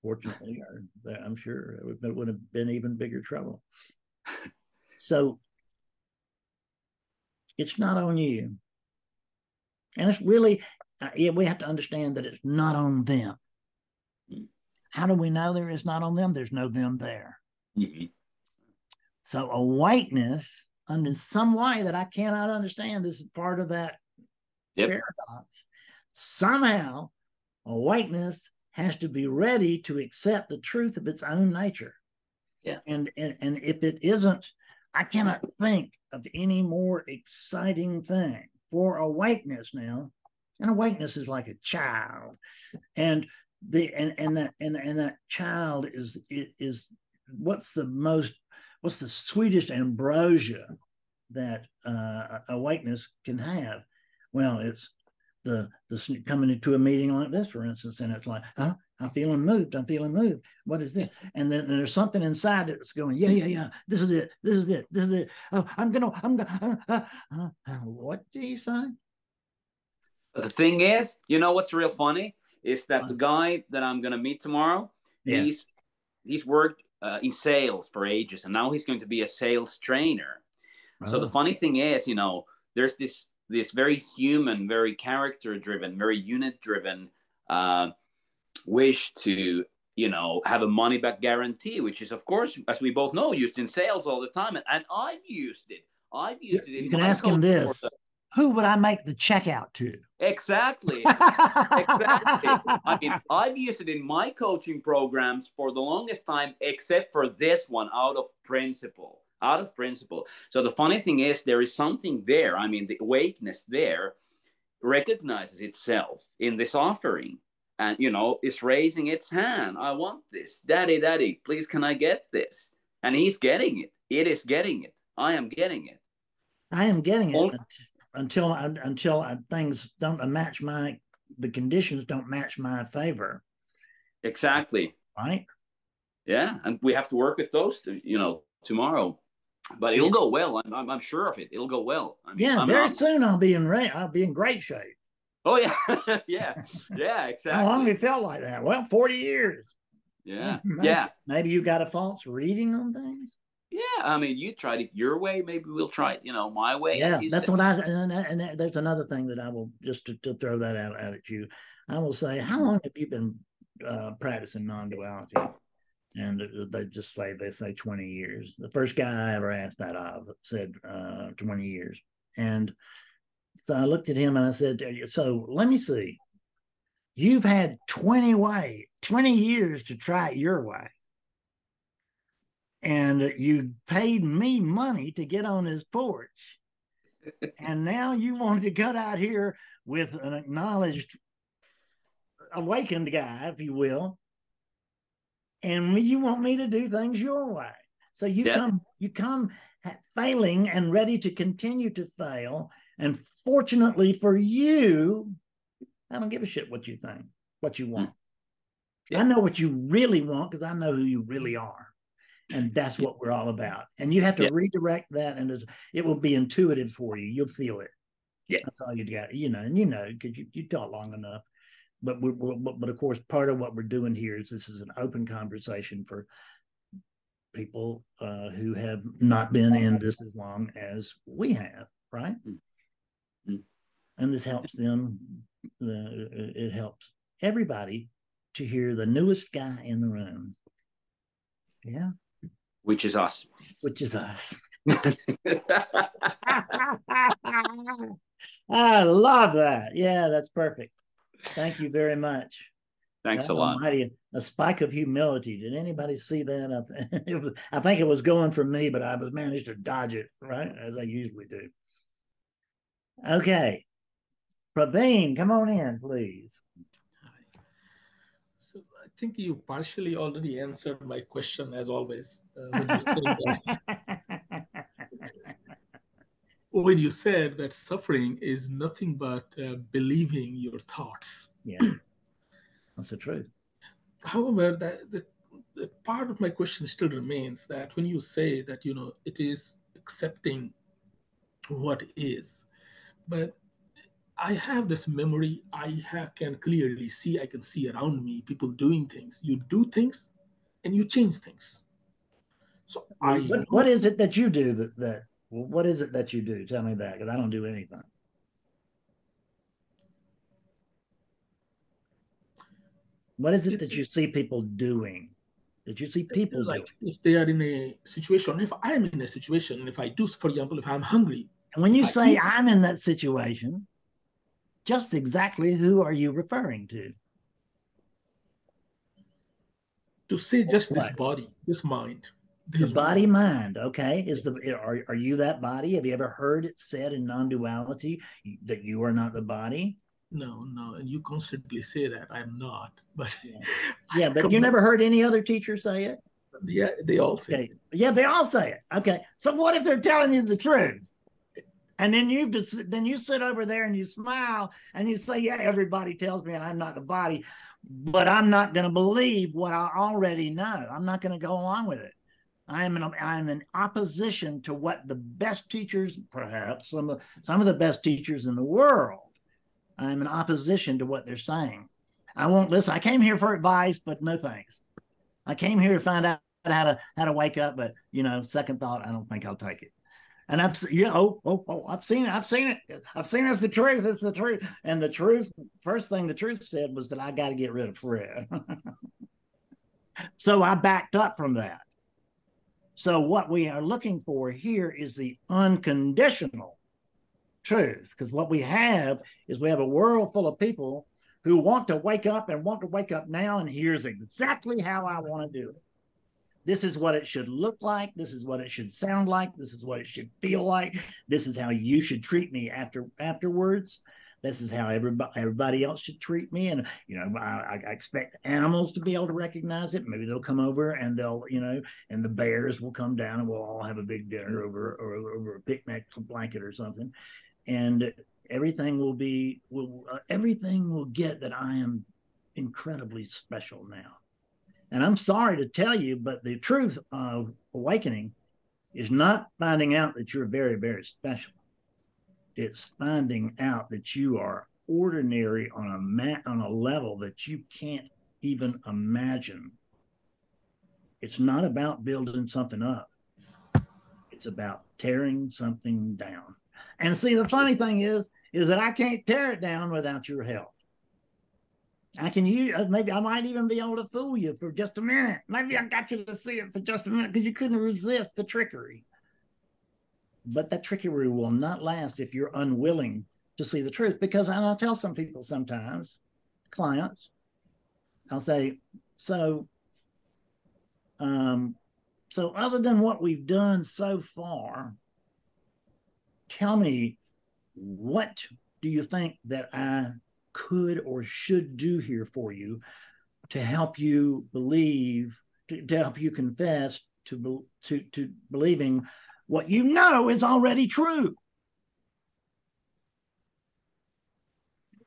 Speaker 3: Fortunately, I'm sure it would have been even bigger trouble. [laughs] So it's not on you. And it's really, uh, yeah, we have to understand that it's not on them. How do we know there is not on them? There's no them there. Mm-hmm. So awakeness in some way that I cannot understand. This is part of that yep. paradox. Somehow, awakeness has to be ready to accept the truth of its own nature.
Speaker 4: Yeah.
Speaker 3: And and, and if it isn't, I cannot think of any more exciting thing for awakeness now. And awakeness is like a child. And the and and that and, and that child is is what's the most what's the sweetest ambrosia that uh, awakeness can have? Well, it's the the coming into a meeting like this, for instance, and it's like, huh, I'm feeling moved. I'm feeling moved. What is this? And then there's something inside that's going, yeah, yeah, yeah. This is it. This is it. This is it. Oh, I'm gonna. I'm gonna. Uh, uh, uh, what do you say?
Speaker 4: The thing is, you know what's real funny is that the guy that I'm gonna meet tomorrow, yeah. he's he's worked uh, in sales for ages, and now he's going to be a sales trainer. Oh. So the oh. funny thing is, you know, there's this this very human, very character driven, very unit driven uh, wish to you know have a money back guarantee, which is of course, as we both know, used in sales all the time, and, and I've used it. I've used
Speaker 3: you,
Speaker 4: it.
Speaker 3: you can ask him this: Who would I make the checkout to?
Speaker 4: Exactly. [laughs] exactly. I mean, I've used it in my coaching programs for the longest time, except for this one, out of principle out of principle. So the funny thing is, there is something there. I mean, the awakeness there recognizes itself in this offering and, you know, is raising its hand. I want this. Daddy, daddy, please, can I get this? And he's getting it. It is getting it. I am getting it.
Speaker 3: I am getting it until until uh, things don't uh, match my the conditions don't match my favor.
Speaker 4: Exactly.
Speaker 3: Right.
Speaker 4: Yeah, and we have to work with those, to, you know, tomorrow but it'll go well. I'm, I'm, I'm, sure of it. It'll go well. I
Speaker 3: mean, yeah, I'm, very I'm, soon I'll be in ra- I'll be in great shape.
Speaker 4: Oh yeah, [laughs] yeah, yeah, exactly.
Speaker 3: How long have you felt like that? Well, 40 years.
Speaker 4: Yeah, [laughs]
Speaker 3: maybe,
Speaker 4: yeah.
Speaker 3: Maybe you got a false reading on things.
Speaker 4: Yeah, I mean, you tried it your way. Maybe we'll try it, you know, my way.
Speaker 3: Yeah, that's said. what I. And, and, there's another thing that I will just to, to throw that out, out at you. I will say, how long have you been uh, practicing non-duality? And they just say they say 20 years. The first guy I ever asked that of said uh, 20 years, and so I looked at him and I said, "So let me see. You've had 20 way, 20 years to try it your way." and you paid me money to get on his porch. [laughs] and now you want to cut out here with an acknowledged awakened guy, if you will, and you want me to do things your way. So you yeah. come, you come failing and ready to continue to fail. And fortunately for you, I don't give a shit what you think, what you want. Yeah. I know what you really want because I know who you really are. And that's what we're all about. And you have to yeah. redirect that and it will be intuitive for you. You'll feel it.
Speaker 4: Yeah.
Speaker 3: That's all you got you know and you know because you, you talk long enough. But we but, but of course part of what we're doing here is this is an open conversation for people uh, who have not been in this as long as we have right? Mm-hmm. And this helps them uh, it helps everybody to hear the newest guy in the room yeah
Speaker 4: which is us.
Speaker 3: Which is us. [laughs] [laughs] I love that. Yeah, that's perfect. Thank you very much.
Speaker 4: Thanks that a lot.
Speaker 3: Almighty, a spike of humility. Did anybody see that? [laughs] Was, I think it was going for me, but I was managed to dodge it, right? As I usually do. Okay. Praveen, come on in, please So I
Speaker 5: think you partially already answered my question, as always, uh, when, you [laughs] when you said that suffering is nothing but uh, believing your thoughts.
Speaker 3: Yeah, that's the truth.
Speaker 5: However, that the, the part of my question still remains that when you say that you know it is accepting what is, but I have this memory. I have, can clearly see. I can see around me people doing things. You do things, and you change things.
Speaker 3: So I. What, what is it that you do that that? What is it that you do? Tell me that, because I don't do anything. What is it it's, that you see people doing? That you see people like
Speaker 5: doing? if they are in a situation. If I'm in a situation, if I do, for example, if I'm hungry.
Speaker 3: And when you I say I'm in that situation, just exactly who are you referring to?
Speaker 5: To say just what? this body, this mind.
Speaker 3: The body mind, okay. Is the are, are you that body? Have you ever heard it said in non-duality that you are not the body?
Speaker 5: No, no, and you constantly say that I'm not. But [laughs]
Speaker 3: yeah, yeah but you never heard any other teacher say it?
Speaker 5: Yeah, they all say
Speaker 3: okay. it. Yeah, they all say it. Okay. So what if they're telling you the truth? And then you just then you sit over there and you smile and you say, "Yeah, everybody tells me I'm not the body, but I'm not going to believe what I already know. I'm not going to go along with it. I am in I'm in opposition to what the best teachers, perhaps some of some of the best teachers in the world. I'm in opposition to what they're saying. I won't listen. I came here for advice, but no thanks. I came here to find out how to how to wake up, but you know, second thought, I don't think I'll take it. And I've know, oh, oh, oh, I've seen it, I've seen it, I've seen it's the truth, it's the truth. And the truth, first thing the truth said was that I got to get rid of Fred. [laughs] so I backed up from that. So what we are looking for here is the unconditional truth, because what we have is we have a world full of people who want to wake up and want to wake up now, and here's exactly how I want to do it. This is what it should look like. This is what it should sound like. This is what it should feel like. This is how you should treat me after afterwards. This is how everybody everybody else should treat me. And you know, I, I expect animals to be able to recognize it. Maybe they'll come over and they'll, you know, and the bears will come down and we'll all have a big dinner over or over a picnic blanket or something. And everything will be will uh, everything will get that I am incredibly special now and I'm sorry to tell you, but the truth of awakening is not finding out that you're very, very special. It's finding out that you are ordinary on a mat on a level that you can't even imagine. It's not about building something up. It's about tearing something down. And see, the funny thing is, is that I can't tear it down without your help. I can use uh, maybe I might even be able to fool you for just a minute. Maybe I got you to see it for just a minute because you couldn't resist the trickery. But that trickery will not last if you're unwilling to see the truth. Because and I'll tell some people sometimes, clients, I'll say, so um, so other than what we've done so far, tell me what do you think that I could or should do here for you to help you believe, to, to help you confess to, to, to believing what you know is already true.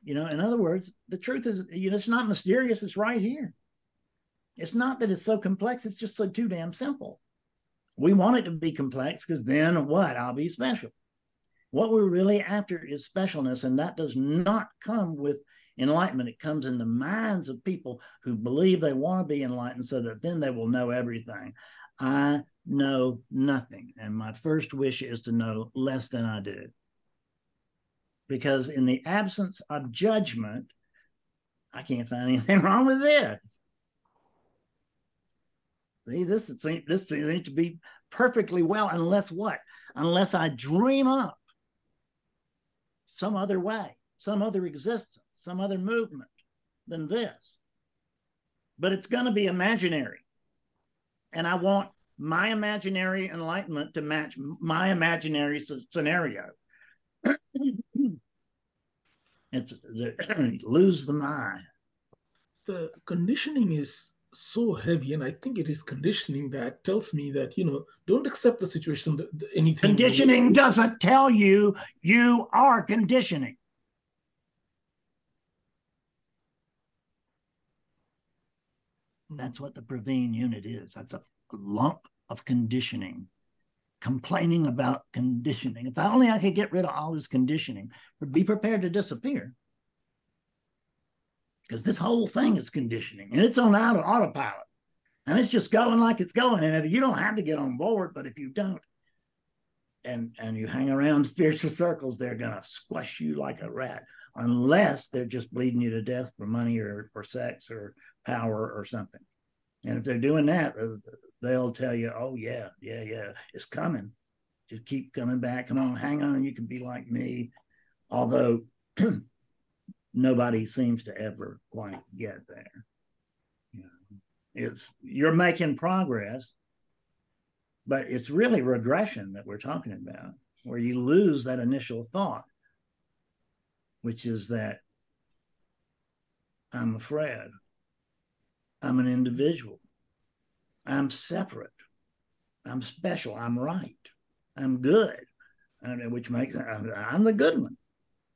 Speaker 3: You know, in other words, the truth is, you know, it's not mysterious, it's right here. It's not that it's so complex, it's just so too damn simple. We want it to be complex because then what? I'll be special. What we're really after is specialness, and that does not come with enlightenment. It comes in the minds of people who believe they want to be enlightened so that then they will know everything. I know nothing, and my first wish is to know less than I do. Because in the absence of judgment, I can't find [laughs] anything wrong with this. See, this this needs to be perfectly well, unless what? Unless I dream up some other way, some other existence, some other movement than this. But it's going to be imaginary. And I want my imaginary enlightenment to match my imaginary scenario. [clears throat] it's [clears throat] lose the mind.
Speaker 5: The conditioning is so heavy and i think it is conditioning that tells me that you know don't accept the situation that, anything.
Speaker 3: Conditioning doesn't tell you you are conditioning. That's what the Praveen unit is. That's a lump of conditioning. Complaining about conditioning. If only i could get rid of all this conditioning but be prepared to disappear because this whole thing is conditioning and it's on auto, autopilot and it's just going like it's going. And you don't have to get on board, but if you don't, and and you hang around [laughs] spiritual circles, they're gonna squash you like a rat, unless they're just bleeding you to death for money or for sex or power or something. And if they're doing that, uh, they'll tell you, "Oh yeah, yeah, yeah, it's coming. Just keep coming back. Come on, hang on. You can be like me." Although [clears throat] nobody seems to ever quite get there. You know, it's you're making progress, but it's really regression that we're talking about, where you lose that initial thought, which is that I'm afraid, I'm an individual, I'm separate, I'm special, I'm right, I'm good, and uh, which makes I'm the good one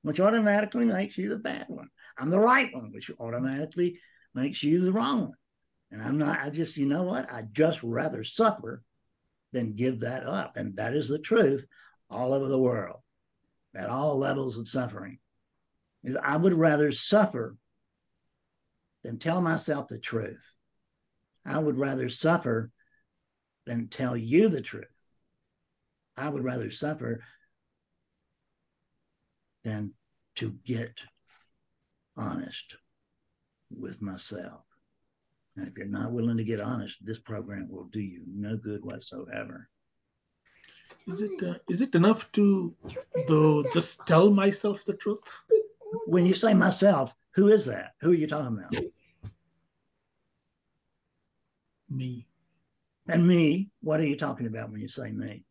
Speaker 3: which automatically makes you the bad one. I'm the right one, which automatically makes you the wrong one. And I'm not, I just, you know what? I'd just rather suffer than give that up. And that is the truth all over the world at all levels of suffering. Is I would rather suffer than tell myself the truth. I would rather suffer than tell you the truth. I would rather suffer than to get honest with myself. And if you're not willing to get honest, this program will do you no good whatsoever.
Speaker 5: Is it uh, is it enough to though just tell myself the truth?
Speaker 3: When you say myself, who is that? Who are you talking about?
Speaker 5: Me.
Speaker 3: And me, what are you talking about when you say me?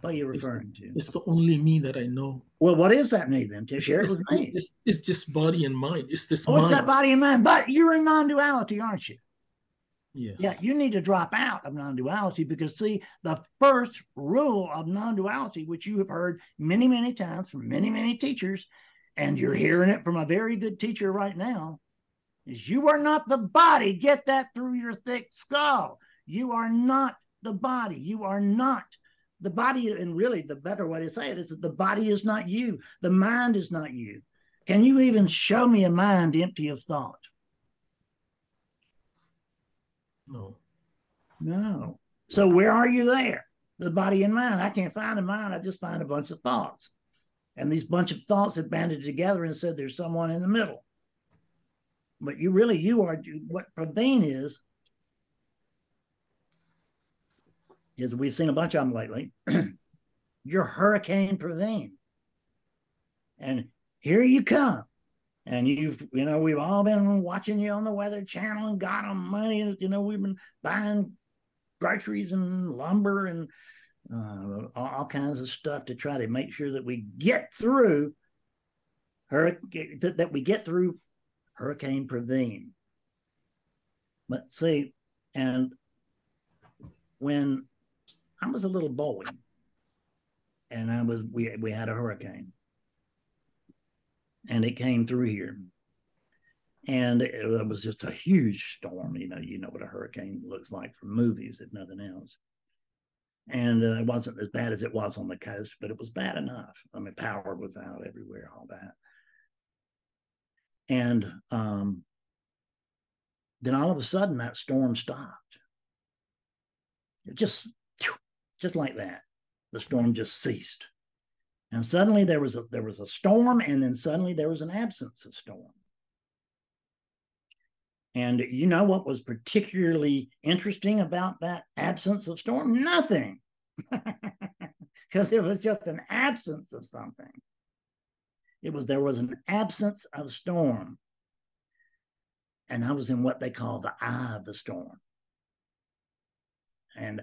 Speaker 3: What are you referring
Speaker 5: it's,
Speaker 3: to?
Speaker 5: It's the only me that I know.
Speaker 3: Well, what is that me then? To share it
Speaker 5: it's,
Speaker 3: with me.
Speaker 5: It's, it's just body and mind. It's this.
Speaker 3: Oh,
Speaker 5: mind.
Speaker 3: it's that body and mind. But you're in non-duality, aren't you?
Speaker 5: Yes.
Speaker 3: Yeah, you need to drop out of non-duality because see, the first rule of non-duality, which you have heard many, many times from many, many teachers, and you're hearing it from a very good teacher right now, is you are not the body. Get that through your thick skull. You are not the body. You are not the body, and really the better way to say it is that the body is not you, the mind is not you. Can you even show me a mind empty of thought?
Speaker 5: No.
Speaker 3: No. So where are you there? The body and mind. I can't find a mind. I just find a bunch of thoughts. And these bunch of thoughts have banded together and said there's someone in the middle. But you really, you are what Praveen is, is we've seen a bunch of them lately. [clears throat] You're Hurricane Praveen. And here you come. And you've, you know, we've all been watching you on the Weather Channel and got them money. You know, we've been buying groceries and lumber and uh, all kinds of stuff to try to make sure that we get through hurricane that we get through Hurricane Praveen. But see, and when I was a little boy, and I was we we had a hurricane, and it came through here, and it, it was just a huge storm. You know, you know what a hurricane looks like from movies, if nothing else. And uh, it wasn't as bad as it was on the coast, but it was bad enough. I mean, power was out everywhere, all that. And um, then all of a sudden, that storm stopped. It just, just like that, the storm just ceased. And suddenly there was a there was a storm, and then suddenly there was an absence of storm. And you know what was particularly interesting about that absence of storm? Nothing. [laughs] Because it was just an absence of something. It was there was an absence of storm. And I was in what they call the eye of the storm. And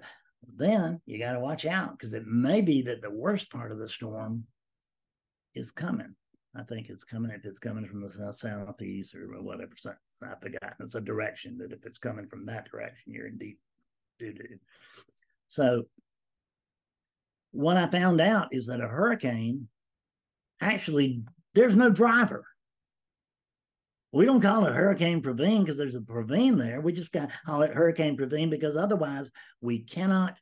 Speaker 3: then you got to watch out because it may be that the worst part of the storm is coming. I think it's coming if it's coming from the south southeast or whatever. So I've forgotten. It's a direction that if it's coming from that direction, you're in deep doo doo. So what I found out is that a hurricane actually there's no driver. We don't call it Hurricane Praveen because there's a Praveen there. We just call it Hurricane Praveen because otherwise we cannot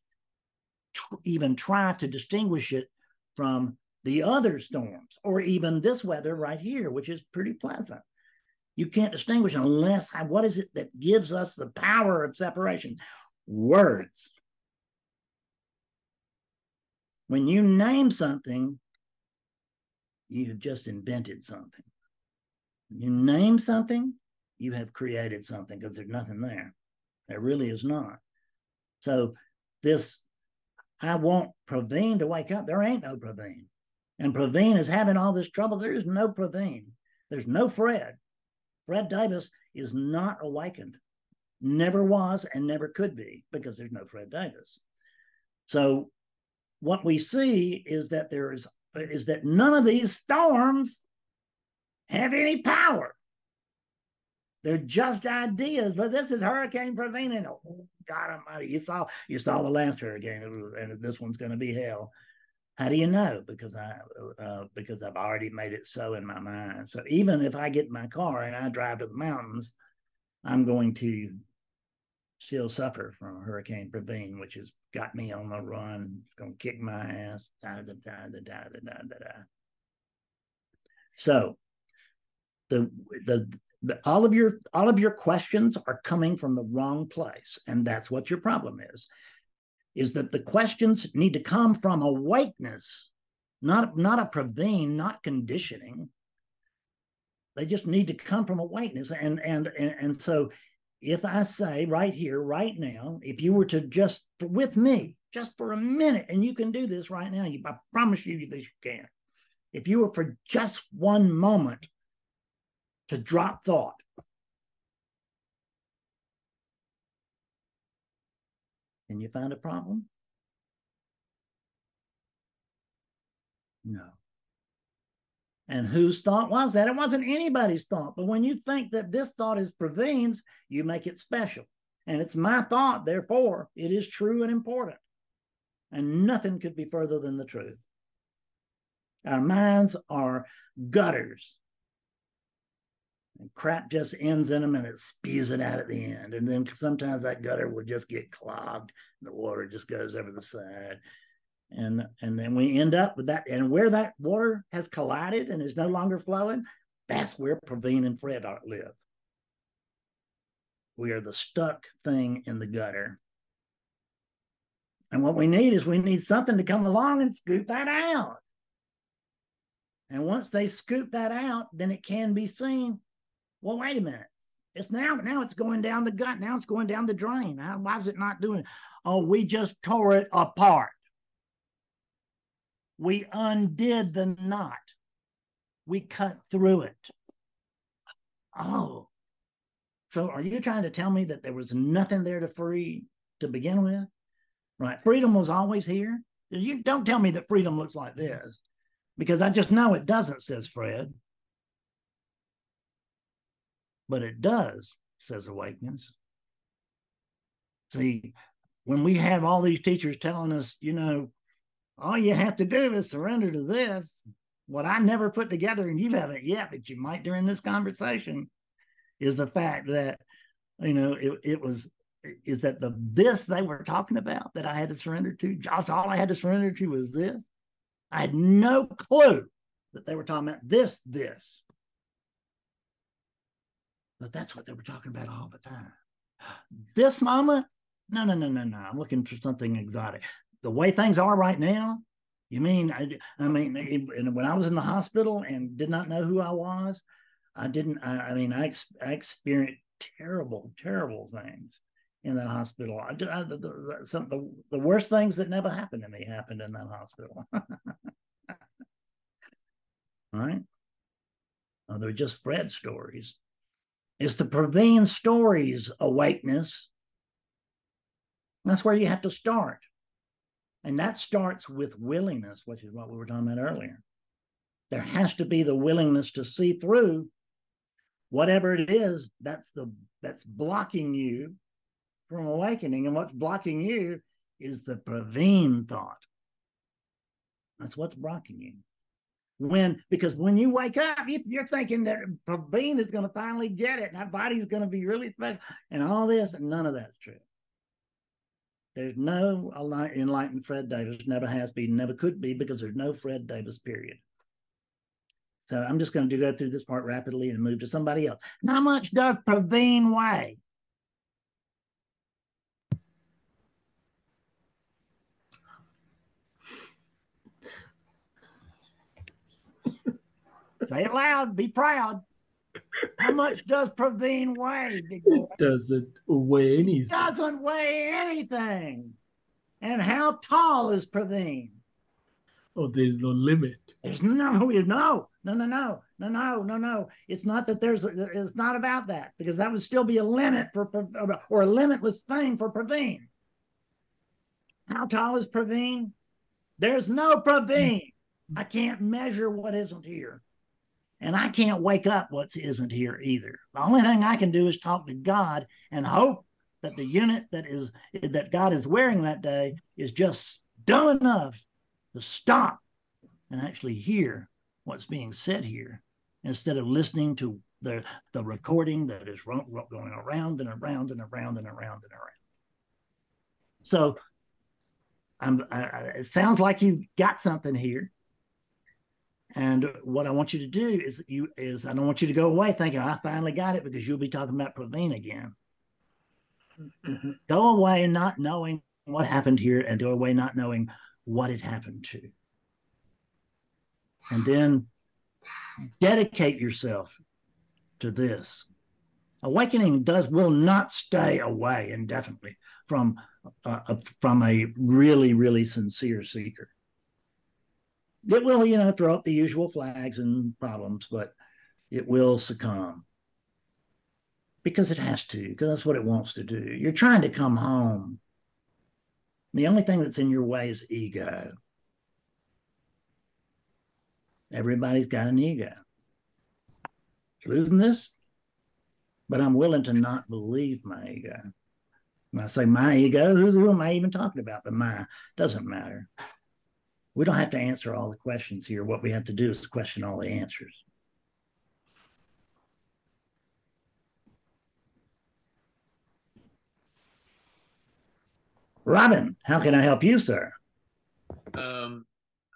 Speaker 3: tr- even try to distinguish it from the other storms or even this weather right here, which is pretty pleasant. You can't distinguish unless what is it that gives us the power of separation? Words. When you name something, you have just invented something. You name something, you have created something because there's nothing there. There really is not. So this, I want Praveen to wake up. There ain't no Praveen. And Praveen is having all this trouble. There is no Praveen. There's no Fred. Fred Davis is not awakened. Never was and never could be because there's no Fred Davis. So what we see is that there is is that none of these storms have any power. They're just ideas, but this is Hurricane Praveen. Oh, God Almighty! You saw you saw the last hurricane, and this one's going to be hell. How do you know? Because I uh, because I've already made it so in my mind. So even if I get in my car and I drive to the mountains, I'm going to still suffer from Hurricane Praveen, which has got me on the run. It's going to kick my ass. Da, da, da, da, da, da, da, da. So the, the all of your all of your questions are coming from the wrong place, and that's what your problem is. Is that the questions need to come from awakeness, not not a Praveen, not conditioning. They just need to come from awakeness, and and and, and so if I say right here, right now, if you were to just with me, just for a minute, and you can do this right now, you, I promise you that you can. If you were for just one moment to drop thought, can you find a problem? No. And whose thought was that? It wasn't anybody's thought. But when you think that this thought is Praveen's, you make it special. And it's my thought, therefore, it is true and important. And nothing could be further than the truth. Our minds are gutters. And crap just ends in them and it spews it out at the end. And then sometimes that gutter will just get clogged. And the water just goes over the side and and then we end up with that and where that water has collided and is no longer flowing That's where Praveen and Fred live. We are the stuck thing in the gutter. And what we need is we need something to come along and scoop that out. And once they scoop that out, then it can be seen. Well, wait a minute. It's now, now it's going down the gut. Now it's going down the drain. Why is it not doing it? Oh, we just tore it apart. We undid the knot. We cut through it. Oh. So are you trying to tell me that there was nothing there to free to begin with? Right. Freedom was always here. You don't tell me that freedom looks like this because I just know it doesn't, says Fred. But it does, says Awakeness. See, when we have all these teachers telling us, you know, all you have to do is surrender to this, what I never put together, and you haven't yet, but you might during this conversation, is the fact that, you know, it, it was is that the this they were talking about that I had to surrender to, just all I had to surrender to was this. I had no clue that they were talking about this, this. But that's what they were talking about all the time. This moment, no, no, no, no, no. I'm looking for something exotic. The way things are right now, you mean, I, I mean, it, when I was in the hospital and did not know who I was, I didn't, I, I mean, I, I experienced terrible, terrible things in that hospital. I, I, the, the, some, the, the worst things that never happened to me happened in that hospital. [laughs] right? Oh, they're just Fred stories. It's the Praveen stories awakeness. That's where you have to start. And that starts with willingness, which is what we were talking about earlier. There has to be the willingness to see through whatever it is that's the that's blocking you from awakening. And what's blocking you is the Praveen thought. That's what's blocking you. When because when you wake up, if you're thinking that Praveen is going to finally get it, and that body's going to be really special, and all this, and none of that's true. There's no enlightened Fred Davis, never has been, never could be, because there's no Fred Davis, period. So I'm just going to go through this part rapidly and move to somebody else. How much does Praveen weigh? Say it loud. Be proud. How much does Praveen weigh?
Speaker 5: It doesn't weigh anything. It
Speaker 3: doesn't weigh anything. And how tall is Praveen?
Speaker 5: Oh, there's no limit.
Speaker 3: There's no, no, no, no, no, no, no, no, no. It's not that there's. It's not about that because that would still be a limit for or a limitless thing for Praveen. How tall is Praveen? There's no Praveen. I can't measure what isn't here. And I can't wake up what isn't here either. The only thing I can do is talk to God and hope that the unit that is that God is wearing that day is just dumb enough to stop and actually hear what's being said here instead of listening to the the recording that is going around and around and around and around and around. So I'm, I, it sounds like you got something here. And what I want you to do is you is I don't want you to go away thinking I finally got it because you'll be talking about Praveen again. Mm-hmm. Go away not knowing what happened here and go away not knowing what it happened to. And then dedicate yourself to this. Awakening does will not stay away indefinitely from uh, from a really really sincere seeker it will, you know, throw up the usual flags and problems, but it will succumb because it has to, because that's what it wants to do. You're trying to come home. The only thing that's in your way is ego. Everybody's got an ego. Losing this, but I'm willing to not believe my ego. When I say my ego, who am I even talking about? The my doesn't matter we don't have to answer all the questions here. What we have to do is question all the answers. Robin, how can I help you, sir?
Speaker 6: Um,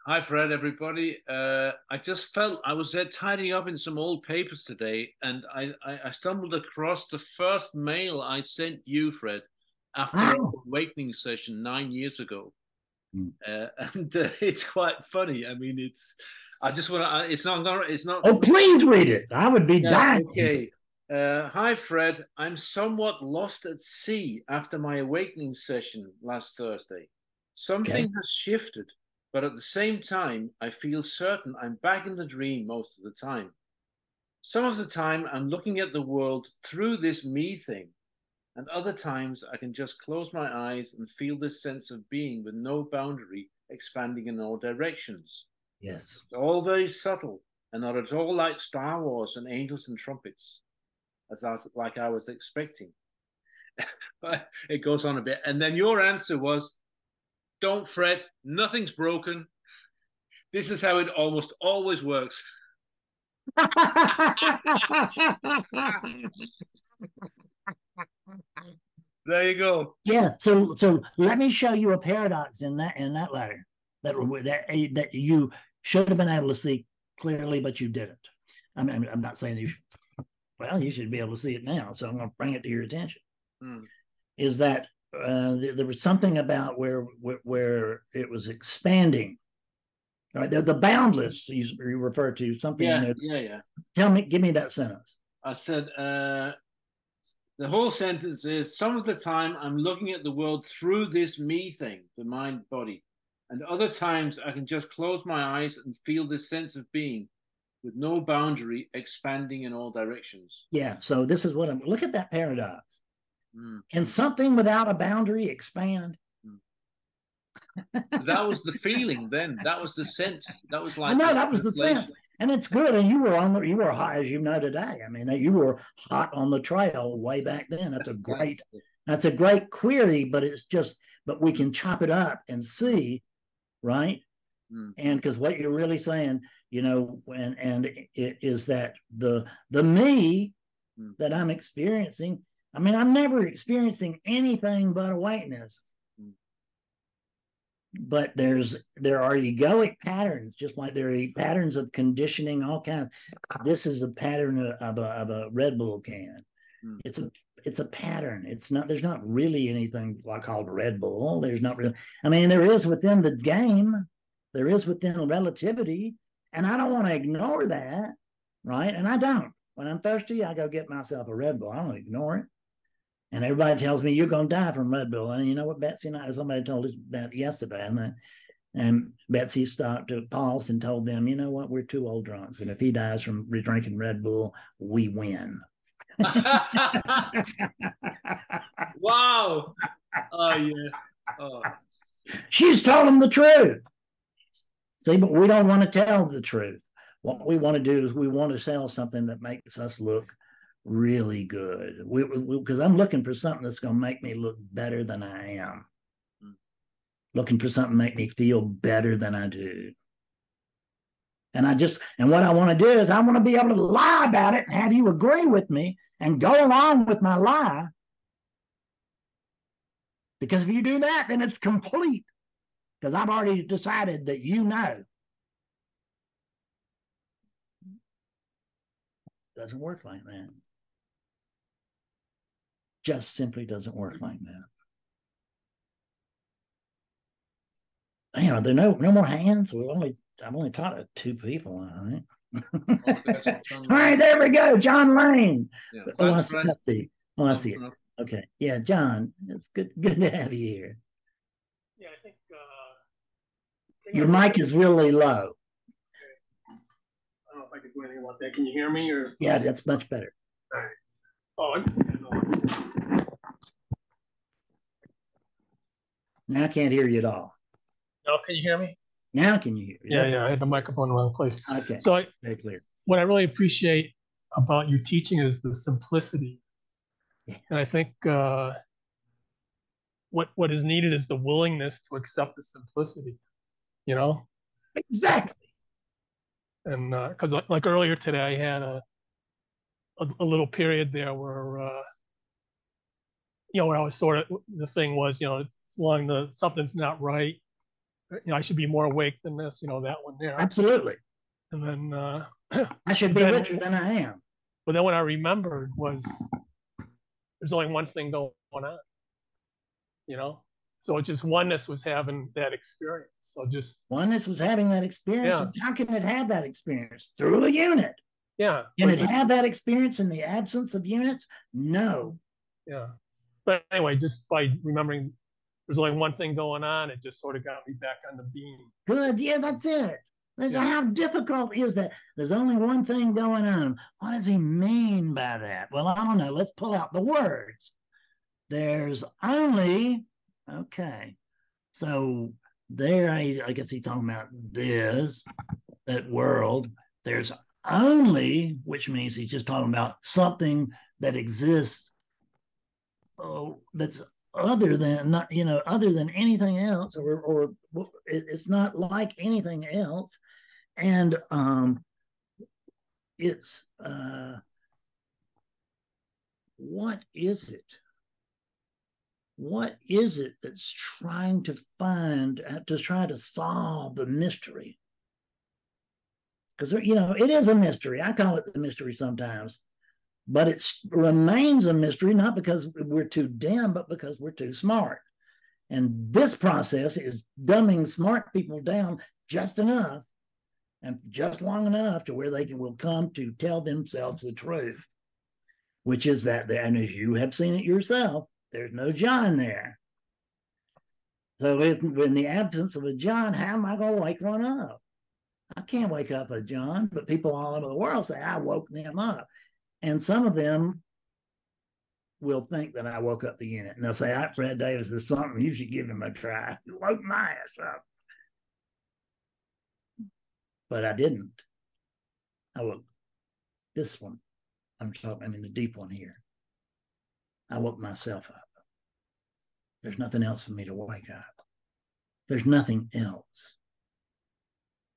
Speaker 6: Hi, Fred, everybody. Uh, I just felt I was there tidying up in some old papers today, and I, I, I stumbled across the first mail I sent you, Fred, after oh. awakening session nine years ago. Mm. Uh, [laughs] and uh, it's quite funny. I mean, it's. I just want to. It's not. It's not.
Speaker 3: Oh, please read it. I would be yeah, dying.
Speaker 6: Okay. Uh, hi, Fred. I'm somewhat lost at sea after my awakening session last Thursday. Something okay. has shifted but at the same time, I feel certain I'm back in the dream most of the time. Some of the time, I'm looking at the world through this me thing, and other times, I can just close my eyes and feel this sense of being with no boundary expanding in all directions.
Speaker 3: Yes.
Speaker 6: It's all very subtle and not at all like Star Wars and angels and trumpets, as I was, like I was expecting. [laughs] but it goes on a bit. And then your answer was don't fret, nothing's broken. This is how it almost always works. [laughs] [laughs] there you go.
Speaker 3: Yeah. So so let me show you a paradox in that in that letter that that that you should have been able to see clearly, but you didn't. I mean, I'm not saying you. Should, well, you should be able to see it now. So I'm going to bring it to your attention. Mm. Is that uh, there was something about where, where, where it was expanding. Right, the, the boundless you, you refer to something.
Speaker 6: Yeah, yeah, yeah.
Speaker 3: Tell me, give me that sentence.
Speaker 6: I said uh, the whole sentence is: some of the time I'm looking at the world through this me thing, the mind body, and other times I can just close my eyes and feel this sense of being with no boundary expanding in all directions.
Speaker 3: Yeah. So this is what I'm look at that paradox. Mm. Can something without a boundary expand?
Speaker 6: Mm. that was the [laughs] feeling then. That was the sense. That was like
Speaker 3: I know that was the sense. And it's good. And you were on the, you were high as you know today. I mean, you were hot on the trail way back then. That's a great that's a great query, but it's just but we can chop it up and see, right? Mm. And because what you're really saying, you know, and and it is that the the me mm. that I'm experiencing I mean, I'm never experiencing anything but awakeness. But there's there are egoic patterns, just like there are patterns of conditioning, all kinds. This is a pattern of a, of a Red Bull can. Mm. It's a it's a pattern. It's not there's not really anything like called Red Bull. There's not really. I mean, there is within the game. There is within relativity, and I don't want to ignore that, right? And I don't. When I'm thirsty, I go get myself a Red Bull. I don't ignore it. And everybody tells me you're going to die from Red Bull. And you know what Betsy and I, somebody told us that yesterday. And, that, and Betsy stopped to pause and told them, you know what, we're two old drunks. And if he dies from drinking Red Bull, we win. [laughs]
Speaker 6: wow. Oh, yeah. Oh.
Speaker 3: She's told him the truth. See, but we don't want to tell the truth. What we want to do is we want to sell something that makes us look really good because I'm looking for something that's going to make me look better than I am. Mm. Looking for something to make me feel better than I do. And I just, and what I want to do is I want to be able to lie about it and have you agree with me and go along with my lie. Because if you do that, then it's complete. Because I've already decided that you know. Doesn't work like that just simply doesn't work like that. You know, there are no no more hands. We only I've only taught it two people. I think. [laughs] All right, there we go, John Lane. Yeah, oh, I see, I see. Oh, I see it. Okay, yeah, John, it's good good to have you here.
Speaker 7: Yeah, I think uh,
Speaker 3: your mic is really low.
Speaker 7: Okay. I don't know if I can do anything about that. Can you hear me? Or
Speaker 3: yeah, that's much better.
Speaker 7: All right. Oh,
Speaker 3: Now I can't hear you at all.
Speaker 7: No, can you hear me?
Speaker 3: Now can you hear?
Speaker 7: Me? Yeah, yeah. I had the microphone in the wrong place.
Speaker 3: Okay.
Speaker 7: So I,
Speaker 3: very clear.
Speaker 7: What I really appreciate about you teaching is the simplicity, yeah. and I think uh, what what is needed is the willingness to accept the simplicity. You know.
Speaker 3: Exactly.
Speaker 7: And because uh, like earlier today, I had a a, a little period there where uh, you know where I was sort of the thing was you know it's long the something's not right you know, I should be more awake than this, you know, that one there.
Speaker 3: Absolutely.
Speaker 7: And then, uh, [clears throat]
Speaker 3: I should be
Speaker 7: Then-
Speaker 3: richer than I am.
Speaker 7: but then what I remembered was there's only one thing going on, you know? So it's just oneness was having that experience. So just,
Speaker 3: Oneness was having that experience.
Speaker 7: Yeah.
Speaker 3: How can it have that experience? Through a unit.
Speaker 7: yeah.
Speaker 3: Can it have that experience in the absence of units? No.
Speaker 7: Yeah. But anyway, just by remembering there's only one thing going on, it just sort of got me back on the beam.
Speaker 3: Good. Yeah, that's it.
Speaker 7: Yeah.
Speaker 3: How difficult is that? There's only one thing going on. What does he mean by that? Well, I don't know. Let's pull out the words. There's only, okay. So there, I, I guess he's talking about this, that world. There's only, which means he's just talking about something that exists oh, that's other than not you know other than anything else or or it, it's not like anything else. And um it's uh what is it? What is it that's trying to find uh, to try to solve the mystery? Because you know it is a mystery. I call it the mystery sometimes but it remains a mystery not because we're too dumb but because we're too smart. And this process is dumbing smart people down just enough and just long enough to where they can, will come to tell themselves the truth which is that there, and as you have seen it yourself there's no john there. So if in the absence of a john how am i going to wake one up? I can't wake up a john but people all over the world say i woke them up and some of them will think that I woke up the unit. And they'll say, "I Fred Davis is something. You should give him a try. [laughs] You woke my ass up. But I didn't. I woke this one. I'm talking, I mean, the deep one here. I woke myself up. There's nothing else for me to wake up. There's nothing else.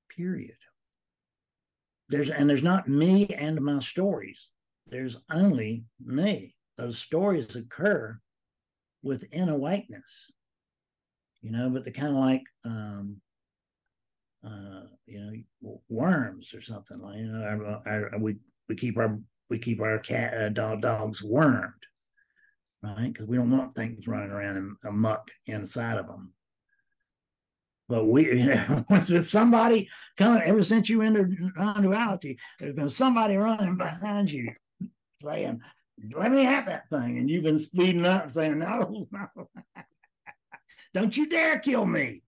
Speaker 3: Period. There's and there's not me and my stories there's only me. Those stories occur within awakeness, you know, but they're kind of like, um, uh, you know, worms or something like, you know, our, our, we, we keep our, we keep our cat, uh, dog, dogs wormed, right? Because we don't want things running around and muck inside of them. But we, [laughs] you know, with somebody coming, ever since you entered non-duality, there's been somebody running behind you saying, let me have that thing. And you've been speeding up saying, no, no. [laughs] Don't you dare kill me.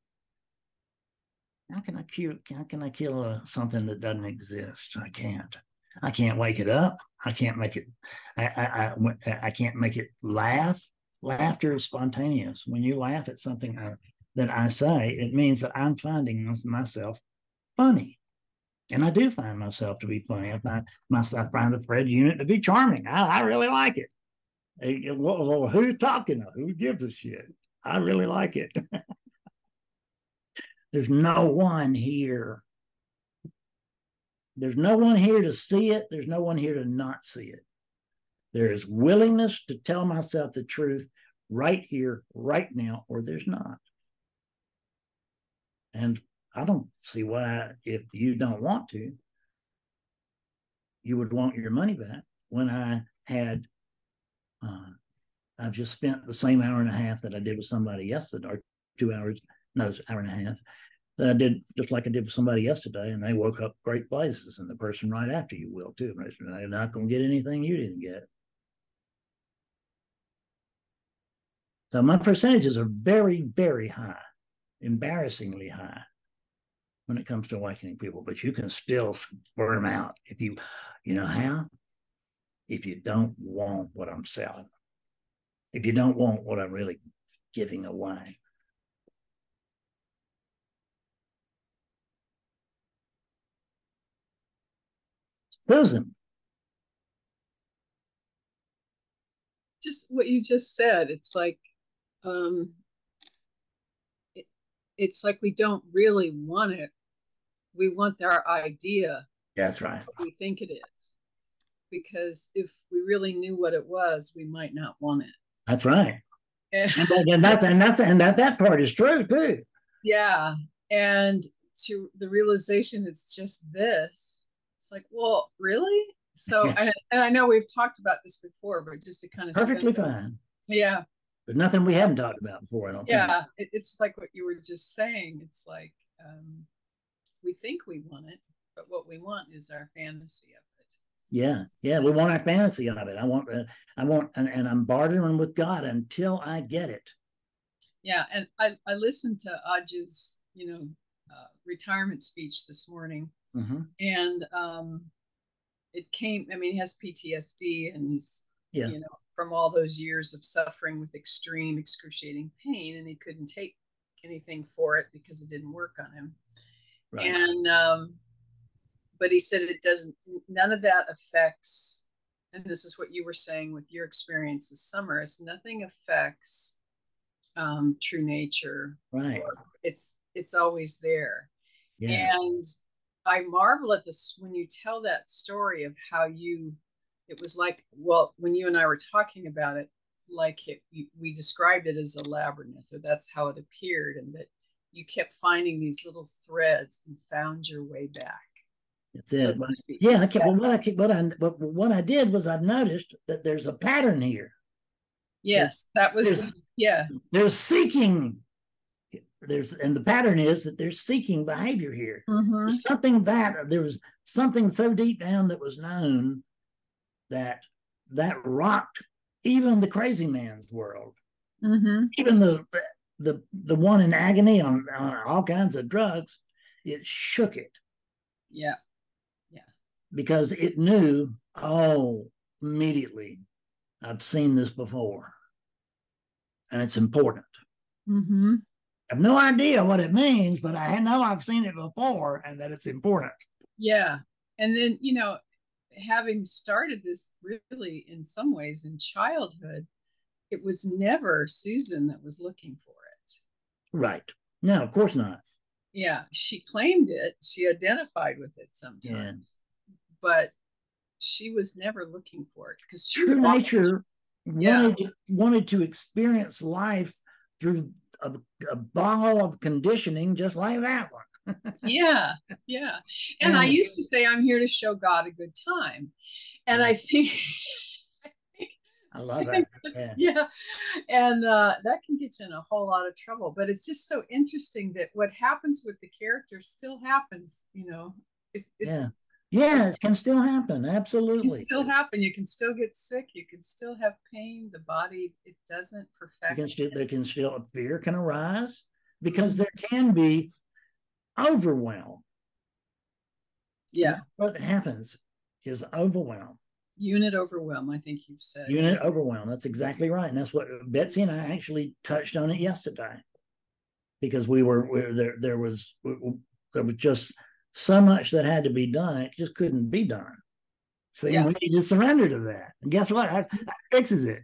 Speaker 3: How can I kill? How can I kill uh, something that doesn't exist? I can't. I can't wake it up. I can't make it. I, I I I can't make it laugh. Laughter is spontaneous. When you laugh at something I, that I say, it means that I'm finding myself funny. And I do find myself to be funny. I find myself, I find the Fred unit to be charming. I, I really like it. Hey, well, well, who's talking? Who gives a shit? I really like it. [laughs] There's no one here. There's no one here to see it. There's no one here to not see it. There is willingness to tell myself the truth right here, right now, or there's not. And I don't see why, if you don't want to, you would want your money back. When I had, uh, I've just spent the same hour and a half that I did with somebody yesterday, or two hours, no, hour and a half, that I did just like I did with somebody yesterday, and they woke up great places, and the person right after you will too. They're not going to get anything you didn't get. So my percentages are very, very high, embarrassingly high when it comes to awakening people, but you can still squirm out if you, you know how? If you don't want what I'm selling, if you don't want what I'm really giving away. Susan.
Speaker 8: Just what you just said, it's like, um, it, it's like we don't really want it we want our idea.
Speaker 3: Yeah, That's right.
Speaker 8: we think it is. Because if we really knew what it was, we might not want it.
Speaker 3: That's right. and, and that's and that's and that that part is true too.
Speaker 8: Yeah. and to the realization it's just this. It's like, well, really? So, and, and I know we've talked about this before, but just to kind of
Speaker 3: perfectly fine.
Speaker 8: Yeah.
Speaker 3: But nothing we haven't talked about before. I don't
Speaker 8: yeah, it, it's like what you were just saying. It's like um, we think we want it, but what we want is our fantasy of it.
Speaker 3: Yeah, yeah, we want our fantasy of it. I want, uh, I want, and, and I'm bartering with God until I get it.
Speaker 8: Yeah, and I I listened to Aj's you know uh, retirement speech this morning,
Speaker 3: mm-hmm.
Speaker 8: and um, it came. I mean, he has PTSD, and he's
Speaker 3: yeah.
Speaker 8: you know from all those years of suffering with extreme, excruciating pain, and he couldn't take anything for it because it didn't work on him. Right. And um, but he said it doesn't. None of that affects. And this is what you were saying with your experience this summer. Is nothing affects um, true nature.
Speaker 3: Right.
Speaker 8: It's it's always there.
Speaker 3: Yeah.
Speaker 8: And I marvel at this when you tell that story of how you it was like well when you and I were talking about it like it we described it as a labyrinth or that's how it appeared and that you kept finding these little threads and found your way back
Speaker 3: that's it. So yeah, I kept, well, what I kept, what I what, what I did was I noticed that there's a pattern here.
Speaker 8: Yes, that was there's, yeah.
Speaker 3: There's seeking. There's and the pattern is that there's seeking behavior here.
Speaker 8: Mm-hmm.
Speaker 3: Something that there was something so deep down that was known that that rocked even the crazy man's world.
Speaker 8: Mm-hmm.
Speaker 3: Even the the the one in agony on, on all kinds of drugs, it shook it.
Speaker 8: Yeah. Yeah.
Speaker 3: Because it knew, oh, immediately, I've seen this before. And it's important.
Speaker 8: Mm-hmm.
Speaker 3: I have no idea what it means, but I know I've seen it before and that it's important.
Speaker 8: Yeah. And then, you know, having started this really in some ways in childhood, it was never Susan that was looking for.
Speaker 3: Right. No, of course not.
Speaker 8: Yeah. She claimed it, she identified with it sometimes, yeah. but she was never looking for it because
Speaker 3: true nature yeah. wanted, wanted to experience life through a, a ball of conditioning just like that one [laughs]
Speaker 8: yeah, yeah. And I used to say, I'm here to show God a good time. And I think. [laughs]
Speaker 3: I love [laughs] that.
Speaker 8: Yeah. yeah. And uh, that can get you in a whole lot of trouble. But it's just so interesting that what happens with the character still happens, you know.
Speaker 3: It, it, yeah. Yeah, it can still happen. Absolutely. It
Speaker 8: can still happen. You can still get sick. You can still have pain. The body, it doesn't perfect.
Speaker 3: Can still, there can still, fear can arise because mm-hmm. there can be overwhelm.
Speaker 8: Yeah.
Speaker 3: What happens is overwhelm.
Speaker 8: Unit overwhelm, I think you've said.
Speaker 3: Unit overwhelm. That's exactly right. And that's what Betsy and I actually touched on it yesterday. Because we were, we, there there was there was just so much that had to be done, it just couldn't be done. So yeah. we need to surrender to that. And guess what? That, fixes it.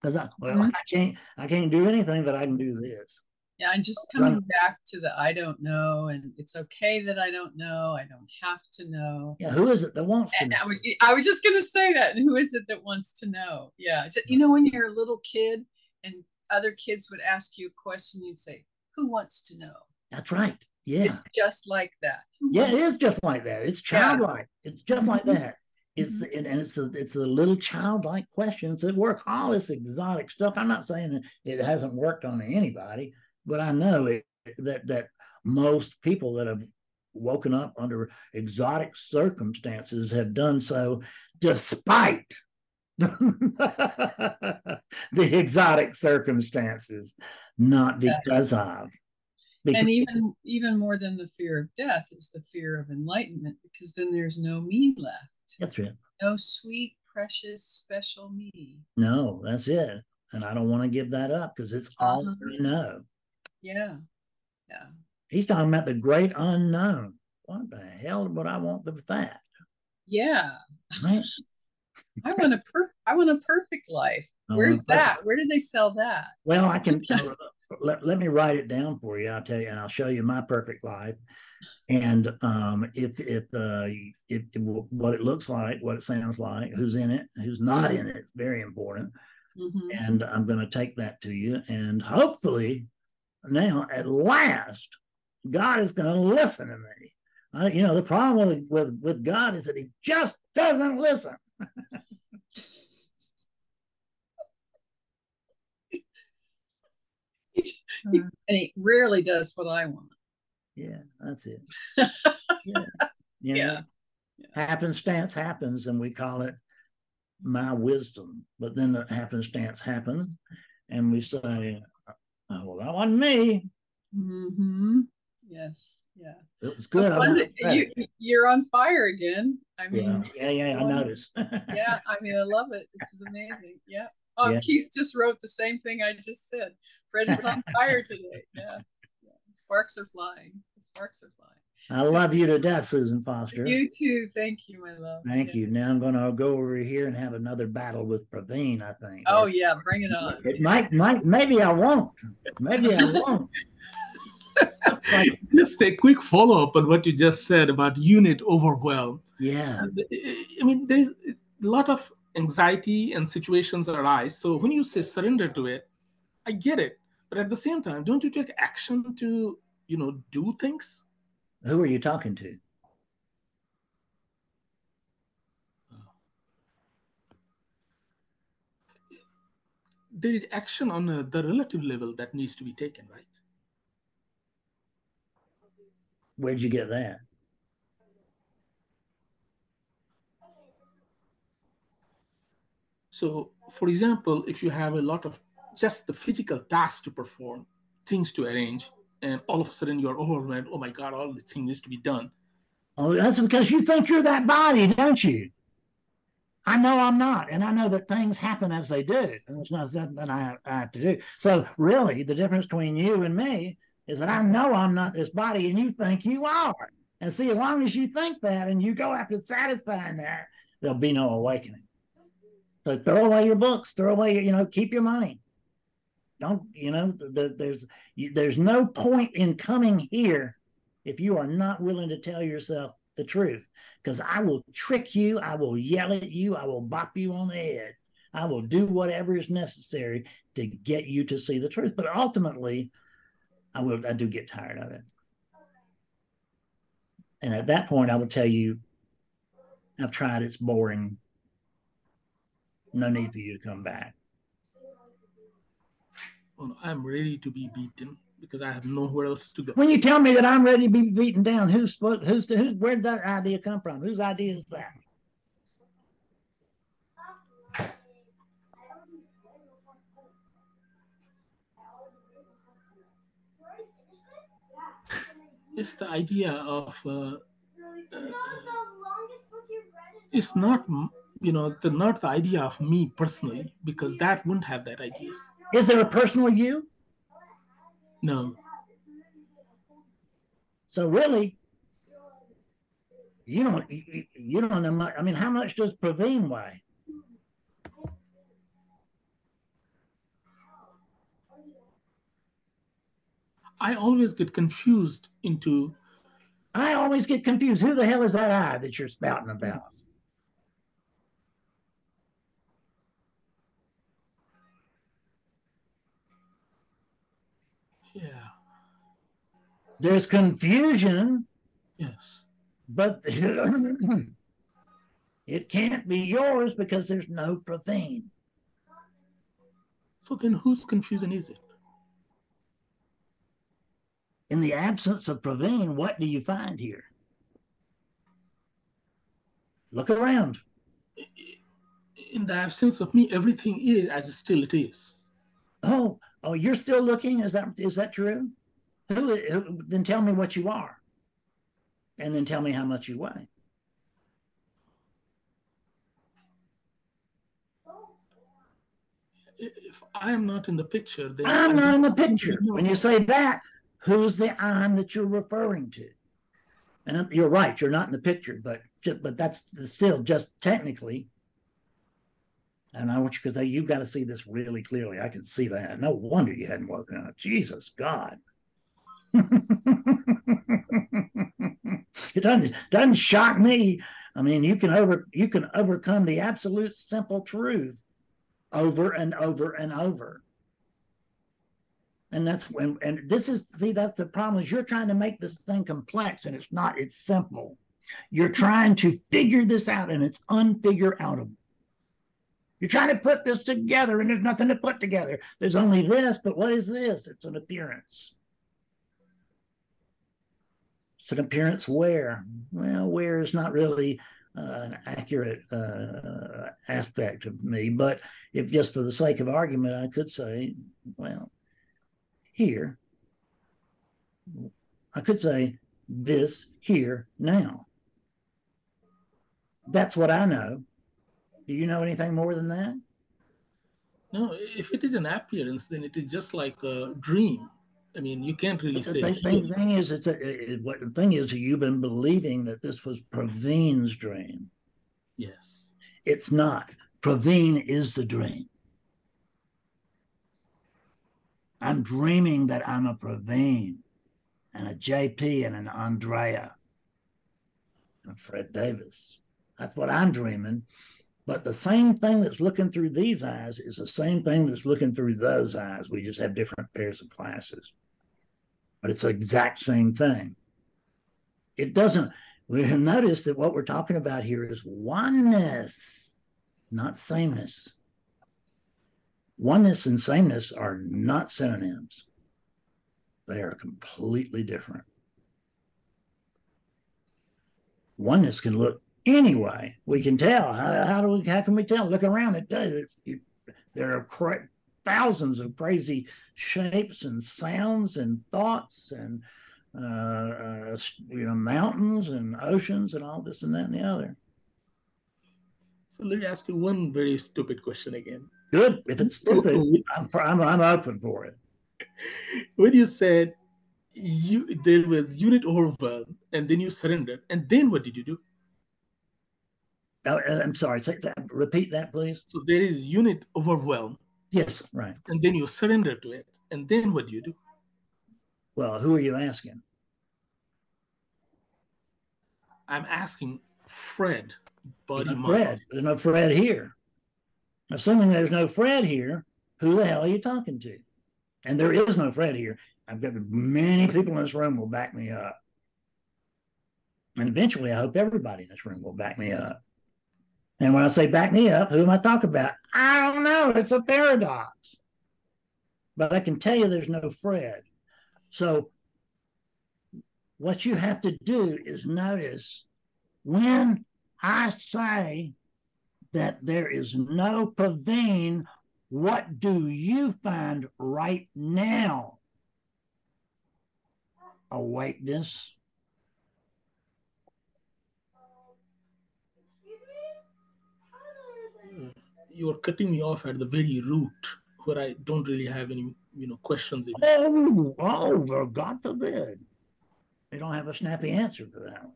Speaker 3: Because I well, mm-hmm. I can't I can't do anything, but I can do this.
Speaker 8: Yeah, and just coming back to the I don't know, and it's okay that I don't know. I don't have to know.
Speaker 3: Yeah, who is it that wants to?
Speaker 8: know? I was I was just gonna say that. And who is it that wants to know? Yeah, you know when you're a little kid and other kids would ask you a question, you'd say, "Who wants to know?"
Speaker 3: That's right. Yeah,
Speaker 8: it's just like that.
Speaker 3: Who yeah, it is just like that. It's childlike. Yeah. It's just like mm-hmm. that. It's mm-hmm. and it's a it's a little childlike questions that work. All this exotic stuff. I'm not saying it hasn't worked on anybody but I know it, that that most people that have woken up under exotic circumstances have done so despite [laughs] the exotic circumstances, not because of.
Speaker 8: Because and even even more than the fear of death is the fear of enlightenment, because then there's no me left.
Speaker 3: That's right.
Speaker 8: No sweet, precious, special me.
Speaker 3: No, that's it. And I don't want to give that up because it's all uh-huh. I know.
Speaker 8: Yeah. Yeah.
Speaker 3: He's talking about the great unknown. What the hell would I want with that?
Speaker 8: Yeah. Right? [laughs] I want a perfect I want a perfect life. Where's that? Where did they sell that?
Speaker 3: Well, I can [laughs] let, let me write it down for you. I'll tell you and I'll show you my perfect life. And um, if if, uh, if, if what it looks like, what it sounds like, who's in it, who's not in it, very important. Mm-hmm. And I'm going to take that to you, and hopefully now at last God is going to listen to me. You know, the problem with, with, with God is that he just doesn't listen. [laughs]
Speaker 8: and he rarely does what I want.
Speaker 3: Yeah, that's it. [laughs] yeah. You know,
Speaker 8: Yeah.
Speaker 3: happenstance happens and we call it my wisdom. But then the happenstance happens and we say, oh, well, that wasn't me.
Speaker 8: hmm Yes. Yeah.
Speaker 3: It was good. I
Speaker 8: Fun to- you, you're on fire again. I mean,
Speaker 3: yeah, yeah, I noticed. [laughs]
Speaker 8: yeah, I mean, I love it. This is amazing. Yeah. Oh,
Speaker 3: Yeah.
Speaker 8: Keith just wrote the same thing I just said. Fred is on fire today. Yeah. [laughs] yeah. Sparks are flying. The sparks are flying.
Speaker 3: I love you to death, Susan Foster.
Speaker 8: You too. Thank you, my love.
Speaker 3: Thank
Speaker 8: Yeah.
Speaker 3: you. Now I'm going to go over here and have another battle with Praveen, I think.
Speaker 8: Oh yeah, bring it on.
Speaker 3: It might, might, maybe I won't. Maybe I won't. [laughs]
Speaker 5: Just a quick follow up on what you just said about unit overwhelm.
Speaker 3: yeah.
Speaker 5: Uh, I mean, there's a lot of anxiety and situations arise. So when you say surrender to it, I get it. But at the same time, don't you take action to, you know, do things?
Speaker 3: Who are you talking to?
Speaker 5: There is action on uh, the relative level that needs to be taken, right?
Speaker 3: Where'd you get that?
Speaker 5: So, for example, if you have a lot of just the physical tasks to perform, things to arrange, and all of a sudden you're overwhelmed, oh my God, all this thing needs to be done.
Speaker 3: Oh, that's because you think you're that body, don't you? I know I'm not, and I know that things happen as they do, and it's not something that I, I have to do. So, really, the difference between you and me is that I know I'm not this body, and you think you are. And see, as long as you think that, and you go after satisfying that, there'll be no awakening. So, throw away your books, throw away, your, you know, keep your money. Don't, you know, the, there's there's no point in coming here if you are not willing to tell yourself the truth because I will trick you, I will yell at you, I will bop you on the head, I will do whatever is necessary to get you to see the truth. But ultimately, I will I do get tired of it. And at that point, I will tell you, I've tried, it's boring. No need for you to come back.
Speaker 5: Well, I'm ready to be beaten because I have nowhere else to go.
Speaker 3: When you tell me that I'm ready to be beaten down, who's who's who's where'd that idea come from? Whose idea is that?
Speaker 5: It's the idea of uh, it's not you know the not the idea of me personally because that wouldn't have that idea.
Speaker 3: Is there a personal you?
Speaker 5: No,
Speaker 3: So really, you don't you, you don't know much. I mean, how much does Praveen weigh?
Speaker 5: I always get confused into
Speaker 3: I always get confused. Who the hell is that I that you're spouting about? There's confusion,
Speaker 5: yes
Speaker 3: but [clears throat] it can't be yours because there's no Praveen.
Speaker 5: so then whose confusion is it?
Speaker 3: In the absence of Praveen, what do you find here? Look around.
Speaker 5: In the absence of me, everything is as still it is.
Speaker 3: Oh, oh, you're still looking. Is that is that true? Who, who? Then tell me what you are, and then tell me how much you weigh.
Speaker 5: If I am not in the picture, then
Speaker 3: I'm
Speaker 5: I
Speaker 3: not in the picture. When you say that, who's the I'm that you're referring to? And you're right, you're not in the picture, but but that's still just technically. And I want you because you've got to see this really clearly. I can see that. No wonder you hadn't woken up. Jesus God. It doesn't doesn't shock me. I mean, you can over you can overcome the absolute simple truth over and over and over. And that's when, and this is, see, that's the problem is you're trying to make this thing complex and it's not, it's simple. You're trying to figure this out and it's unfigure outable. You're trying to put this together and there's nothing to put together. There's only this, but what is this? It's an appearance. It's an appearance where? Well, where is not really uh, an accurate uh, aspect of me, but if just for the sake of argument, I could say, well, here, I could say this here now. That's what I know. Do you know anything more than that?
Speaker 5: No, if it is an appearance, then it is just like a dream. I mean, you can't really
Speaker 3: the
Speaker 5: say.
Speaker 3: thing, thing is, it's a, it, what the thing is, you've been believing that this was Praveen's dream.
Speaker 5: Yes.
Speaker 3: It's not. Praveen is the dream. I'm dreaming that I'm a Praveen and a JP and an Andrea and Fred Davis. That's what I'm dreaming. But the same thing that's looking through these eyes is the same thing that's looking through those eyes. We just have different pairs of glasses. But it's the exact same thing. It doesn't, we have noticed that what we're talking about here is oneness, not sameness. Oneness and sameness are not synonyms, they are completely different. Oneness can look anyway. We can tell. How, how do we? How can we tell? Look around. It does. It, it, there are thousands of crazy shapes and sounds and thoughts and uh, uh, you know mountains and oceans and all this and that and the other.
Speaker 5: So let me ask you one very stupid question again.
Speaker 3: Good. If it's stupid, I'm, I'm, I'm open for it. [laughs]
Speaker 5: When you said you there was unit overwhelm and then you surrendered, and then what did you do?
Speaker 3: Oh, uh, I'm sorry. Take that. Repeat that, please.
Speaker 5: So there is unit overwhelm.
Speaker 3: Yes, right.
Speaker 5: And then you surrender to it, and then what do you do?
Speaker 3: Well, who are you asking?
Speaker 5: I'm asking Fred, buddy.
Speaker 3: Fred. There's no Fred here. Assuming there's no Fred here, who the hell are you talking to? And there is no Fred here. I've got many people in this room will back me up. And eventually, I hope everybody in this room will back me up. And when I say back me up, who am I talking about? I don't know. It's a paradox. But I can tell you there's no Fred. So what you have to do is notice when I say that there is no Praveen, what do you find right now? Awakeness.
Speaker 5: You are cutting me off at the very root where I don't really have any, you know, questions.
Speaker 3: Oh, oh, God forbid. You don't have a snappy answer for that.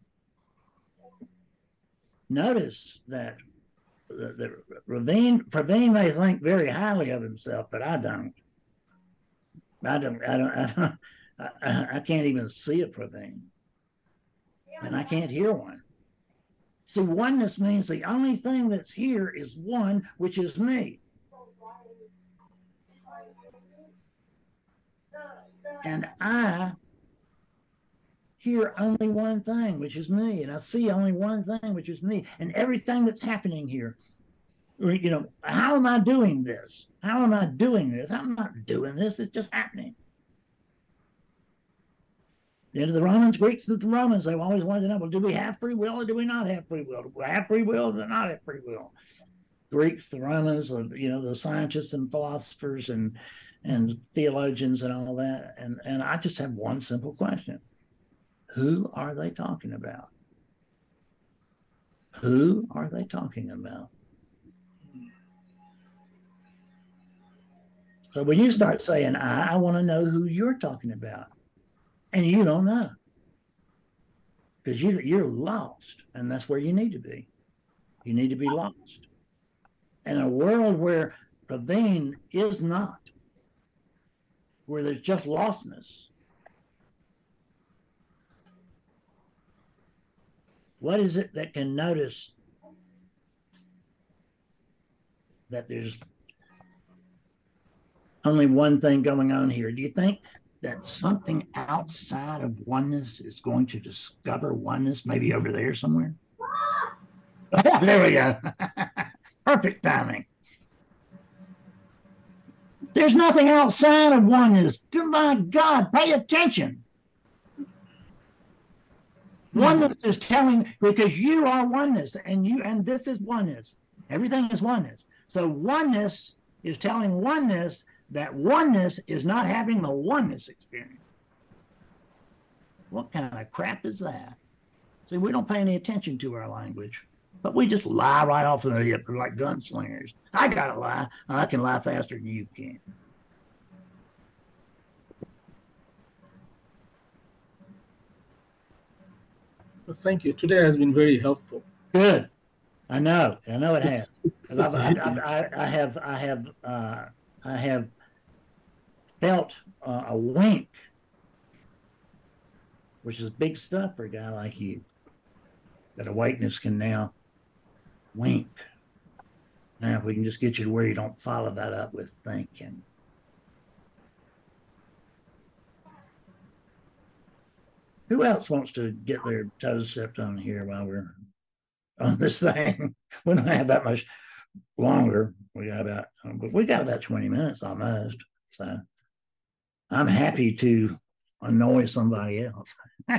Speaker 3: Notice that the, the Ravine, Praveen may think very highly of himself, but I don't. I don't. I don't. [laughs] I, don't, I, I can't even see a Praveen, and I can't hear one. See, oneness means the only thing that's here is one, which is me. And I hear only one thing, which is me, and I see only one thing, which is me, and everything that's happening here. You know, how am I doing this? How am I doing this? I'm not doing this, it's just happening. And the Romans, Greeks, the Romans, they always wanted to know, well, do we have free will or do we not have free will? Do we have free will or not have free will? Greeks, the Romans, you know, the scientists and philosophers and and theologians and all that. And and I just have one simple question. Who are they talking about? Who are they talking about? So when you start saying I, I want to know who you're talking about, and you don't know because you, you're lost, and that's where you need to be. You need to be lost. In a world where Praveen is not, where there's just lostness, What is it that can notice that there's only one thing going on here. Do you think that something outside of oneness is going to discover oneness, maybe over there somewhere? [laughs] there we go. [laughs] Perfect timing. There's nothing outside of oneness. My God, pay attention. Oneness is telling because you are oneness, and you and this is oneness. Everything is oneness. So oneness is telling oneness that oneness is not having the oneness experience. What kind of crap is that? See, we don't pay any attention to our language, but we just lie right off the hip like gunslingers. I gotta lie. I can lie faster than you can.
Speaker 5: Well, thank you. Today has been very helpful.
Speaker 3: Good. I know. I know it
Speaker 5: It's-
Speaker 3: has.
Speaker 5: it's- it's
Speaker 3: I've- I, I, I have, I have, uh, I have felt uh, a wink, which is big stuff for a guy like you. That awakeness can now wink. Now, if we can just get you to where you don't follow that up with thinking. Who else wants to get their toes stepped on here while we're on this thing? [laughs] We don't have that much longer. We got about, we got about 20 minutes almost. So I'm happy to annoy somebody else. [laughs]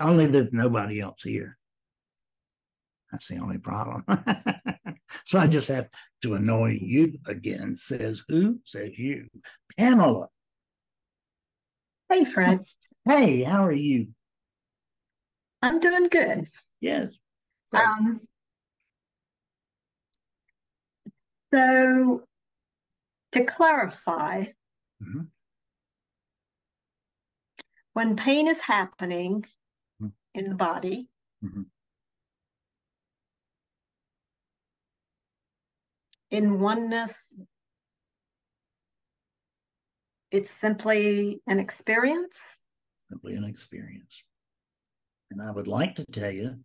Speaker 3: only there's nobody else here. That's the only problem. [laughs] so I just have to annoy you again. Says who? Says you. Pamela.
Speaker 9: Hey, Fred.
Speaker 3: Hey, how are you?
Speaker 9: I'm doing good.
Speaker 3: Yes. Great.
Speaker 9: Um, so, to clarify,
Speaker 3: Mhm.
Speaker 9: when pain is happening
Speaker 3: Mhm.
Speaker 9: in the body,
Speaker 3: Mhm.
Speaker 9: in oneness, it's simply an experience.
Speaker 3: simply an experience. And I would like to tell you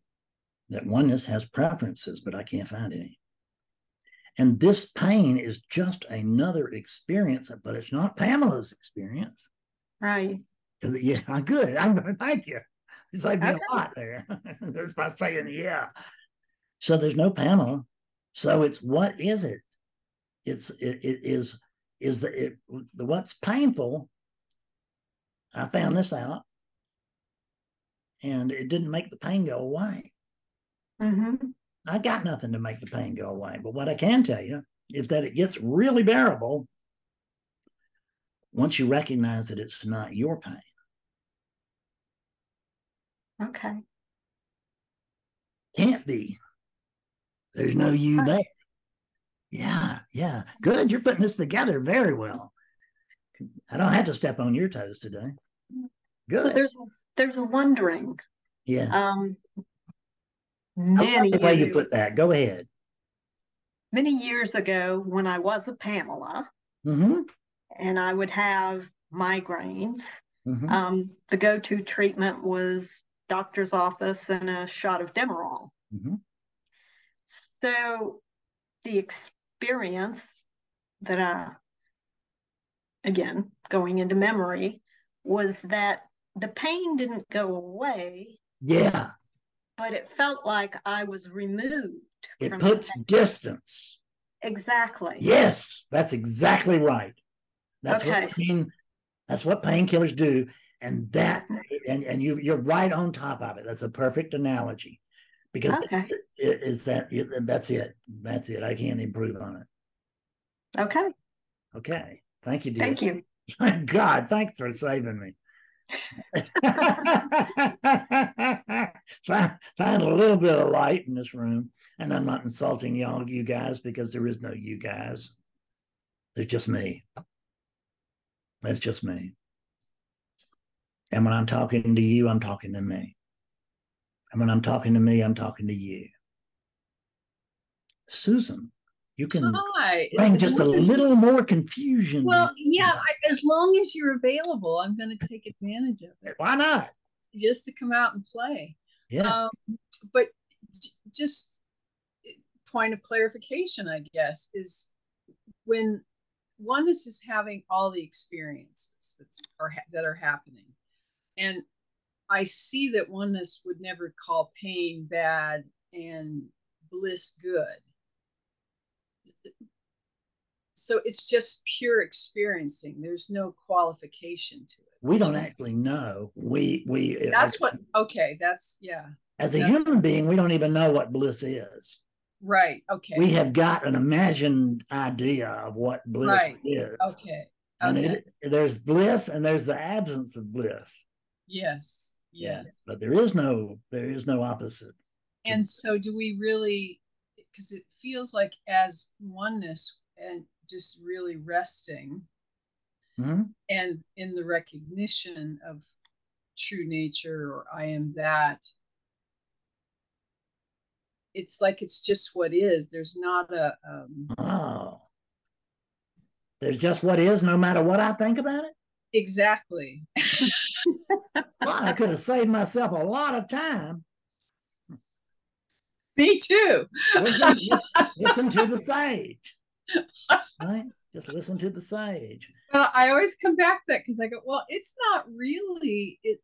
Speaker 3: that oneness has preferences, but I can't find any. And this pain is just another experience, but it's not Pamela's experience.
Speaker 9: Right.
Speaker 3: Yeah, good. I'm good. I'm thank you. It's like
Speaker 9: Okay.
Speaker 3: a lot there. [laughs] Just by saying yeah. So there's no Pamela. So it's what is it? It's it, it is is the it the what's painful. I found this out, and it didn't make the pain go away.
Speaker 9: hmm
Speaker 3: I got nothing to make the pain go away. But what I can tell you is that it gets really bearable once you recognize that it's not your pain.
Speaker 9: Okay.
Speaker 3: Can't be. There's no you there. Yeah, yeah. Good. You're putting this together very well. I don't have to step on your toes today. Good.
Speaker 9: there's there's a wondering.
Speaker 3: Yeah.
Speaker 9: Um, many
Speaker 3: the way you put that. Go ahead.
Speaker 9: many years ago when I was a Pamela
Speaker 3: hmm
Speaker 9: and I would have migraines,
Speaker 3: hmm
Speaker 9: um, the go-to treatment was doctor's office and a shot of Demerol.
Speaker 3: hmm
Speaker 9: So the experience that I, again, going into memory, was that the pain didn't go away,
Speaker 3: Yeah.
Speaker 9: But it felt like I was removed
Speaker 3: It
Speaker 9: from
Speaker 3: puts
Speaker 9: pain.
Speaker 3: distance.
Speaker 9: Exactly.
Speaker 3: Yes, that's exactly right. That's
Speaker 9: Okay.
Speaker 3: what pain, that's what painkillers do. And that mm. and, and you you're right on top of it. That's a perfect analogy. Because
Speaker 9: Okay.
Speaker 3: it is that that's it. That's it. I can't improve on it.
Speaker 9: Okay.
Speaker 3: Okay. Thank you, dear.
Speaker 9: Thank you. [laughs]
Speaker 3: Thank God. Thanks for saving me. Find, find a little bit of light in this room. And I'm not insulting y'all, you guys, because there is no you guys. There's just me. That's just me. And when I'm talking to you, I'm talking to me. And when I'm talking to me, I'm talking to you. Susan, you can
Speaker 8: Hi.
Speaker 3: Bring just a little more confusion.
Speaker 8: Well, yeah, I, as long as you're available, I'm going to take advantage of it
Speaker 3: Why not?
Speaker 8: just to come out and play.
Speaker 3: Yeah.
Speaker 8: Um, but j- just point of clarification, I guess, is when oneness is having all the experiences that's are that are happening and i see that oneness would never call pain bad and bliss good so it's just pure experiencing there's no qualification to it
Speaker 3: we don't actually know we we
Speaker 8: that's what okay that's yeah
Speaker 3: as a human being we don't even know what bliss is
Speaker 8: Right. Okay.
Speaker 3: We have got an imagined idea of what bliss right. is.
Speaker 8: Okay.
Speaker 3: And. It, there's bliss and there's the absence of bliss.
Speaker 8: Yes. Yes. Yeah.
Speaker 3: But there is no there is no opposite.
Speaker 8: And so do we really because it feels like as oneness and just really resting
Speaker 3: mm-hmm.
Speaker 8: and in the recognition of true nature or I am that it's like it's just what is. There's not a. Um,
Speaker 3: oh. There's just what is, no matter what I think about it.
Speaker 8: Exactly. [laughs]
Speaker 3: well, I could have saved myself a lot of time. [laughs]
Speaker 8: Me too.
Speaker 3: listen, [laughs] listen to the sage. Right? Just listen to the sage.
Speaker 8: But I always come back to that because I go, well, it's not really it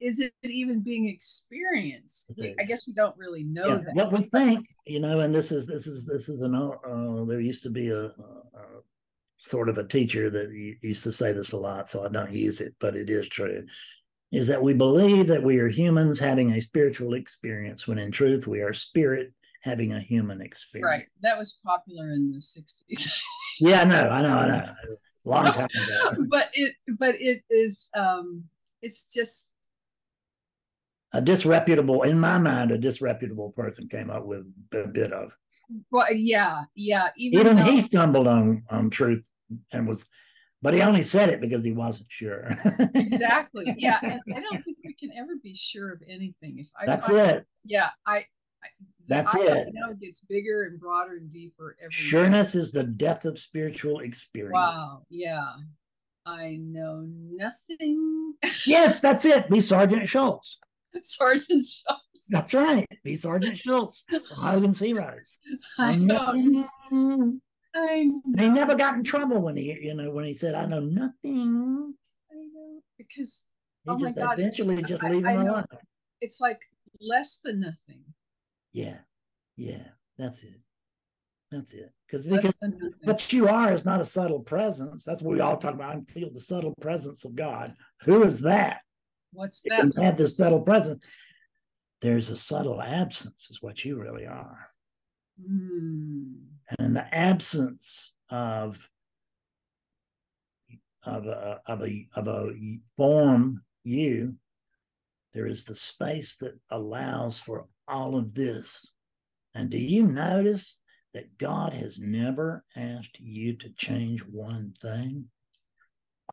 Speaker 8: is it even being experienced? I guess we don't really know yeah, that.
Speaker 3: What we think, you know, and this is this is this is an uh, there used to be a, a, a, sort of a teacher that used to say this a lot, so I don't use it, but it is true. Is that we believe that we are humans having a spiritual experience when in truth we are spirit having a human experience.
Speaker 8: Right. That was popular in the 60s. [laughs]
Speaker 3: yeah, I know, I know, I know. [laughs] Long so, time ago.
Speaker 8: But it but it is um it's just
Speaker 3: a disreputable, in my mind, a disreputable person came up with a bit of.
Speaker 8: Well, yeah, yeah.
Speaker 3: Even, Even though... he stumbled on on truth and was, but he only said it because he wasn't sure.
Speaker 8: exactly. [laughs] Yeah, and I don't think we can ever be sure of anything. If I,
Speaker 3: that's
Speaker 8: I,
Speaker 3: it.
Speaker 8: Yeah, I. I
Speaker 3: that's
Speaker 8: I
Speaker 3: it.
Speaker 8: Now it gets bigger and broader and deeper every.
Speaker 3: Sureness is the death of spiritual experience.
Speaker 8: Wow. Yeah. I know nothing. [laughs]
Speaker 3: yes, that's it. Be Sergeant Schultz.
Speaker 8: Sergeant Schultz.
Speaker 3: That's right. Be Sergeant Schultz [laughs] Hogan's Heroes.
Speaker 8: I know. Mm-hmm. I know.
Speaker 3: He never got in trouble when he, you know, when he said, "I know nothing."
Speaker 8: I know because
Speaker 3: he
Speaker 8: oh
Speaker 3: just
Speaker 8: my God,
Speaker 3: eventually just leave him alone.
Speaker 8: It's like less than nothing.
Speaker 3: Yeah, yeah, that's it. That's it. Because what you are is not a subtle presence. That's what we all talk about. I feel the subtle presence of God. Who is that?
Speaker 8: What's that?
Speaker 3: You have this subtle presence. There's a subtle absence, is what you really are.
Speaker 8: Mm.
Speaker 3: And in the absence of of a, of a of a form you, there is the space that allows for all of this. And do you notice that God has never asked you to change one thing?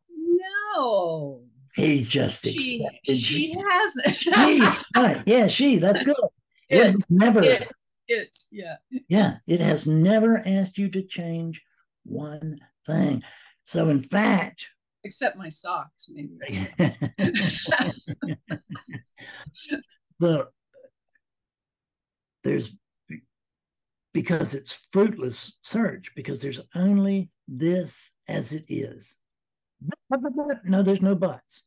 Speaker 8: No.
Speaker 3: He's just
Speaker 8: she, she hasn't.
Speaker 3: she, right. Yeah, she. That's good. [laughs] It, it never.
Speaker 8: It, it, yeah.
Speaker 3: Yeah, it has never asked you to change one thing. So, in fact,
Speaker 8: except my socks, maybe. [laughs]
Speaker 3: the there's because it's fruitless search because there's only this as it is. No, there's no buts.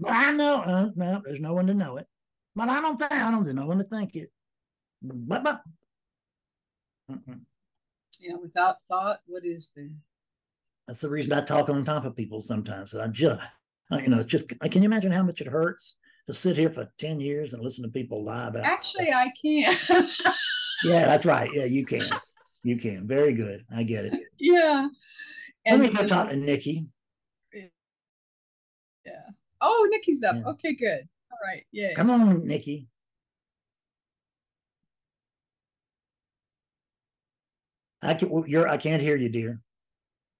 Speaker 3: But I know, uh, no, there's no one to know it. But I don't think, I don't, there's no one to think it. But.
Speaker 8: Yeah, without thought, what is there?
Speaker 3: That's the reason I talk on top of people sometimes. I just, you know, just, can you imagine how much it hurts to sit here for 10 years and listen to people lie about
Speaker 8: Actually, I can. [laughs]
Speaker 3: yeah, that's right. Yeah, you can. You can. Very good. I get it.
Speaker 8: Yeah.
Speaker 3: And Let me go talk to Nikki.
Speaker 8: Yeah. Oh, Nikki's up. Yeah. Okay, good. All right. Yeah.
Speaker 3: Come on, Nikki. I can, you're, I can't hear you, dear.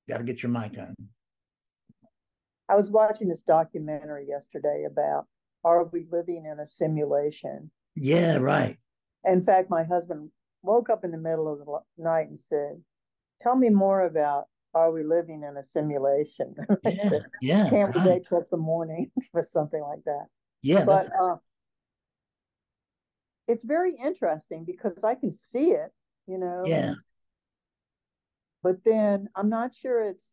Speaker 3: Got to get your mic on.
Speaker 10: I was watching this documentary yesterday about are we living in a simulation?
Speaker 3: Yeah, right.
Speaker 10: In fact, my husband woke up in the middle of the night and said, Tell me more about are we living in a simulation? [laughs]
Speaker 3: Yeah, yeah.
Speaker 10: Can't right. wait till the morning [laughs] for something like that.
Speaker 3: Yeah,
Speaker 10: but uh, it's very interesting because I can see it, you know.
Speaker 3: Yeah.
Speaker 10: But then I'm not sure it's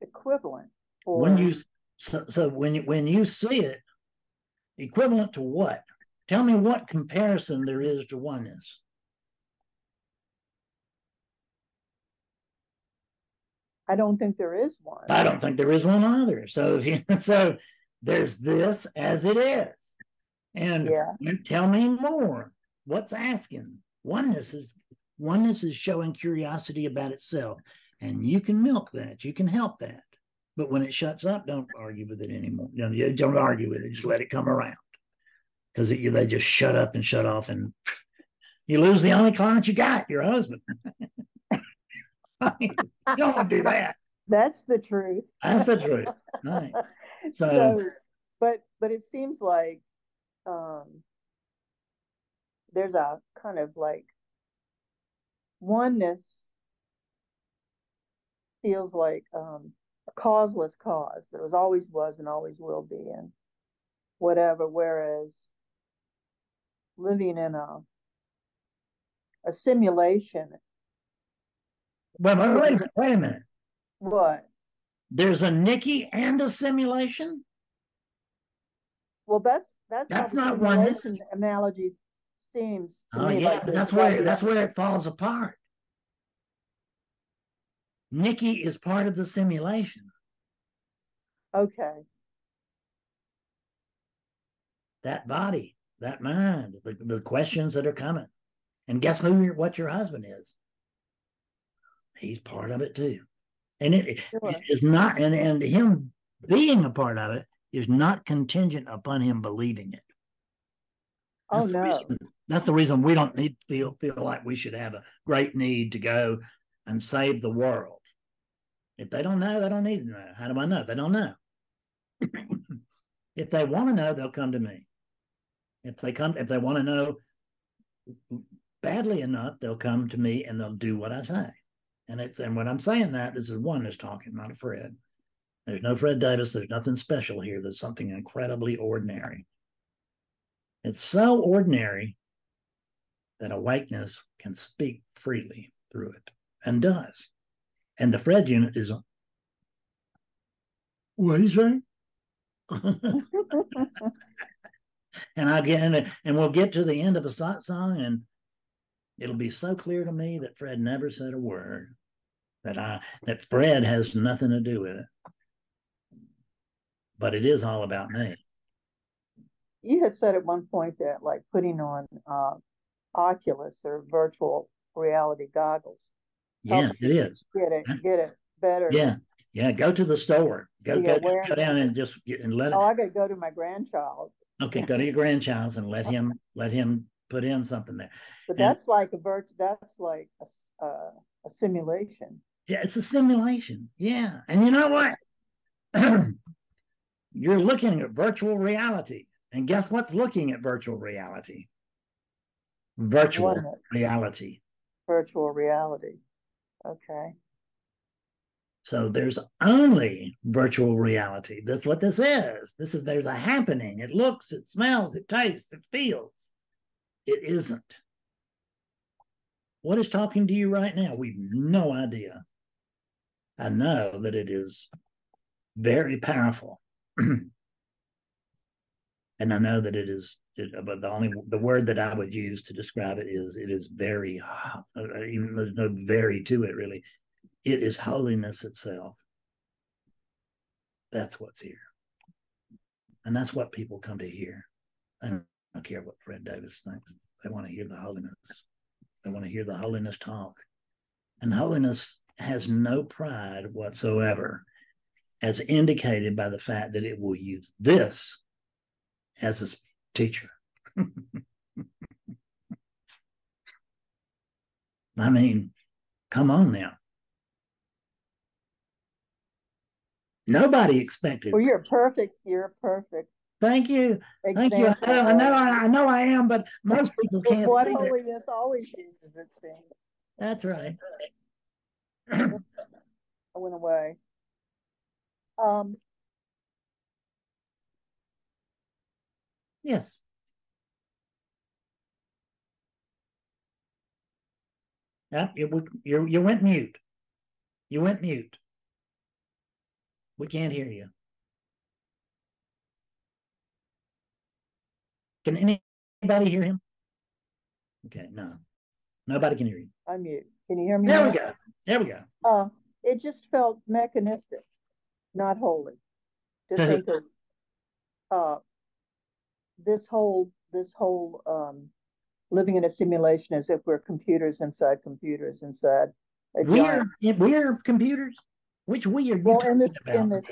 Speaker 10: equivalent. For,
Speaker 3: when you so, so when you when you see it, equivalent to what? Tell me what comparison there is to oneness.
Speaker 10: I don't think there is one.
Speaker 3: I don't think there is one either. So if you [laughs] so there's this as it is. And
Speaker 10: yeah.
Speaker 3: tell me more. What's asking? Oneness is oneness is showing curiosity about itself. And you can milk that. You can help that. But when it shuts up, don't argue with it anymore. Don't, don't argue with it. Just let it come around. Because they just shut up and shut off, and you lose the only client you got, your husband. you [laughs] don't do that.
Speaker 10: That's the truth.
Speaker 3: That's the truth. Right. [laughs] So,
Speaker 10: so but but it seems like um there's a kind of like oneness feels like um, a causeless cause. There was always was and always will be, and whatever. Whereas living in a a simulation.
Speaker 3: Wait, wait, wait, wait a minute.
Speaker 10: What?
Speaker 3: There's a Nikki and a simulation.
Speaker 10: Well, that's that's
Speaker 3: that's not one
Speaker 10: analogy seems.
Speaker 3: oh yeah, like that's where that's where it falls apart. Nikki is part of the simulation.
Speaker 10: Okay.
Speaker 3: That body, that mind, the, the questions that are coming. And guess who your, what your husband is? He's part of it too. And it, sure. it is not, and, and him being a part of it is not contingent upon him believing it.
Speaker 10: That's oh no.
Speaker 3: Reason, that's the reason we don't need feel feel like we should have a great need to go and save the world. If they don't know, they don't need to know. How do I know? They don't know. if they want to know, they'll come to me. If they come, if they want to know badly enough, they'll come to me and they'll do what I say. And it's and when I'm saying that, this is one that's talking, not a Fred. There's no Fred Davis. There's nothing special here. There's something incredibly ordinary. It's so ordinary that awakeness can speak freely through it and does. And the Fred unit is what are you saying? and I'll get in it, and we'll get to the end of a song, and it'll be so clear to me that Fred never said a word. That I that Fred has nothing to do with it. But it is all about me.
Speaker 10: You had said at one point that like putting on uh, Oculus or virtual reality goggles
Speaker 3: yeah, it is.
Speaker 10: Get it, get it better.
Speaker 3: Yeah, yeah. Go to the store. Go go, go down and just get, and let.
Speaker 10: Oh, I got to go to my grandchild.
Speaker 3: Okay, go to your grandchild's and let him let him put in something there.
Speaker 10: But and, that's like a virtual. That's like a, uh, a simulation.
Speaker 3: Yeah, it's a simulation. Yeah, and you know what? [clears throat] You're looking at virtual reality, and guess what's looking at virtual reality? Virtual reality.
Speaker 10: Virtual reality. Okay.
Speaker 3: So there's only virtual reality. That's what this is. This is there's a happening. It looks, it smells, it tastes, it feels. It isn't. What is talking to you right now? We've no idea. I know that it is very powerful. [clears throat] and I know that it is it, but the only the word that I would use to describe it is it is very uh, even there's no very to it really. It is holiness itself. That's what's here, and that's what people come to hear. I don't, I don't care what Fred Davis thinks. They want to hear the holiness. They want to hear the holiness talk, and holiness has no pride whatsoever, as indicated by the fact that it will use this as a teacher. I mean, come on now. Nobody expected.
Speaker 10: Well, you're perfect. You're perfect.
Speaker 3: Thank you. Thank you. I know, I know, I know I am, but most people can't.
Speaker 10: What holiness always uses it seems.
Speaker 3: That's right. [coughs]
Speaker 10: I went away. Um,
Speaker 3: Yes. Yeah, you, you, you went mute. You went mute. We can't hear you. Can anybody hear him? Okay, no. Nobody can hear you.
Speaker 10: I'm mute. Can you hear me?
Speaker 3: There
Speaker 10: now?
Speaker 3: we go. There we go.
Speaker 10: Uh, it just felt mechanistic, not holy. To think of uh, this whole this whole um, living in a simulation as if we're computers inside computers inside a
Speaker 3: We're we're computers. Which we are you
Speaker 10: Well,
Speaker 3: talking
Speaker 10: this
Speaker 3: about?
Speaker 10: this?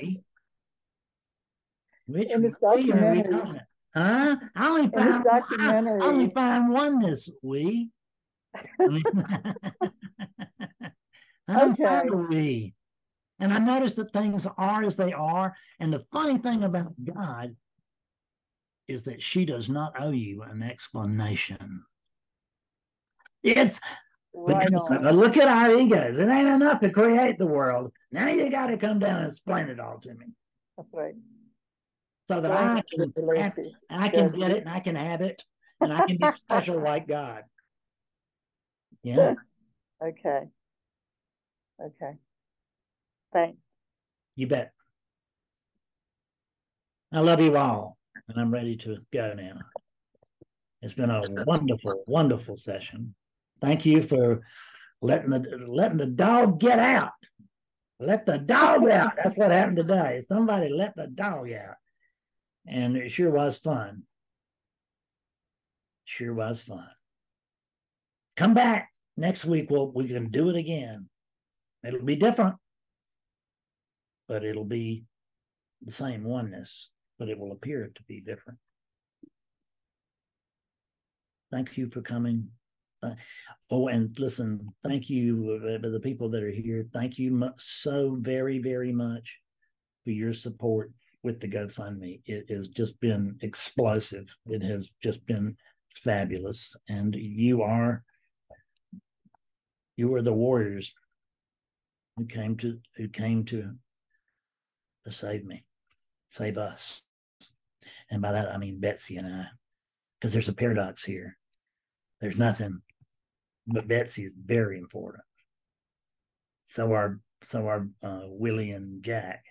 Speaker 3: Which we are we talking about? Huh? I only
Speaker 10: this
Speaker 3: find I, I only find oneness. We. I mean, I don't find
Speaker 10: Okay.
Speaker 3: we. And I notice that things are as they are. And the funny thing about God is that she does not owe you an explanation. It's
Speaker 10: right
Speaker 3: because
Speaker 10: on.
Speaker 3: look at our egos. It ain't enough to create the world. Now you got to come down and explain it all to me
Speaker 10: That's right.
Speaker 3: so that I can have, I can get it and I can have it and I can be special [laughs] like God. Yeah, [laughs]
Speaker 10: Okay. Okay. Thanks.
Speaker 3: you bet. I love you all, and I'm ready to go now. It's been a [laughs] wonderful, wonderful session. Thank you for letting the letting the dog get out. Let the dog out. That's what happened today. Somebody let the dog out. And it sure was fun. Sure was fun. Come back next week. We'll we can do it again. It'll be different, but it'll be the same oneness, but it will appear to be different. Thank you for coming. Uh, oh, and listen, thank you, uh, the people that are here. Thank you mu- so very, very much for your support with the GoFundMe. It has just been explosive. It has just been fabulous, and you are you are the warriors who came to who came to to save me, save us, and by that I mean Betsy and I, because there's a paradox here. There's nothing, but Betsy is very important. So are so are uh, Willie and Jack.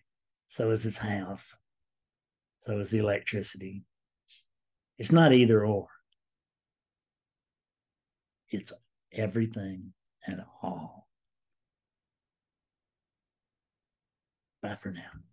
Speaker 3: So is his house. So is the electricity. It's not either or. It's everything and all. Bye for now.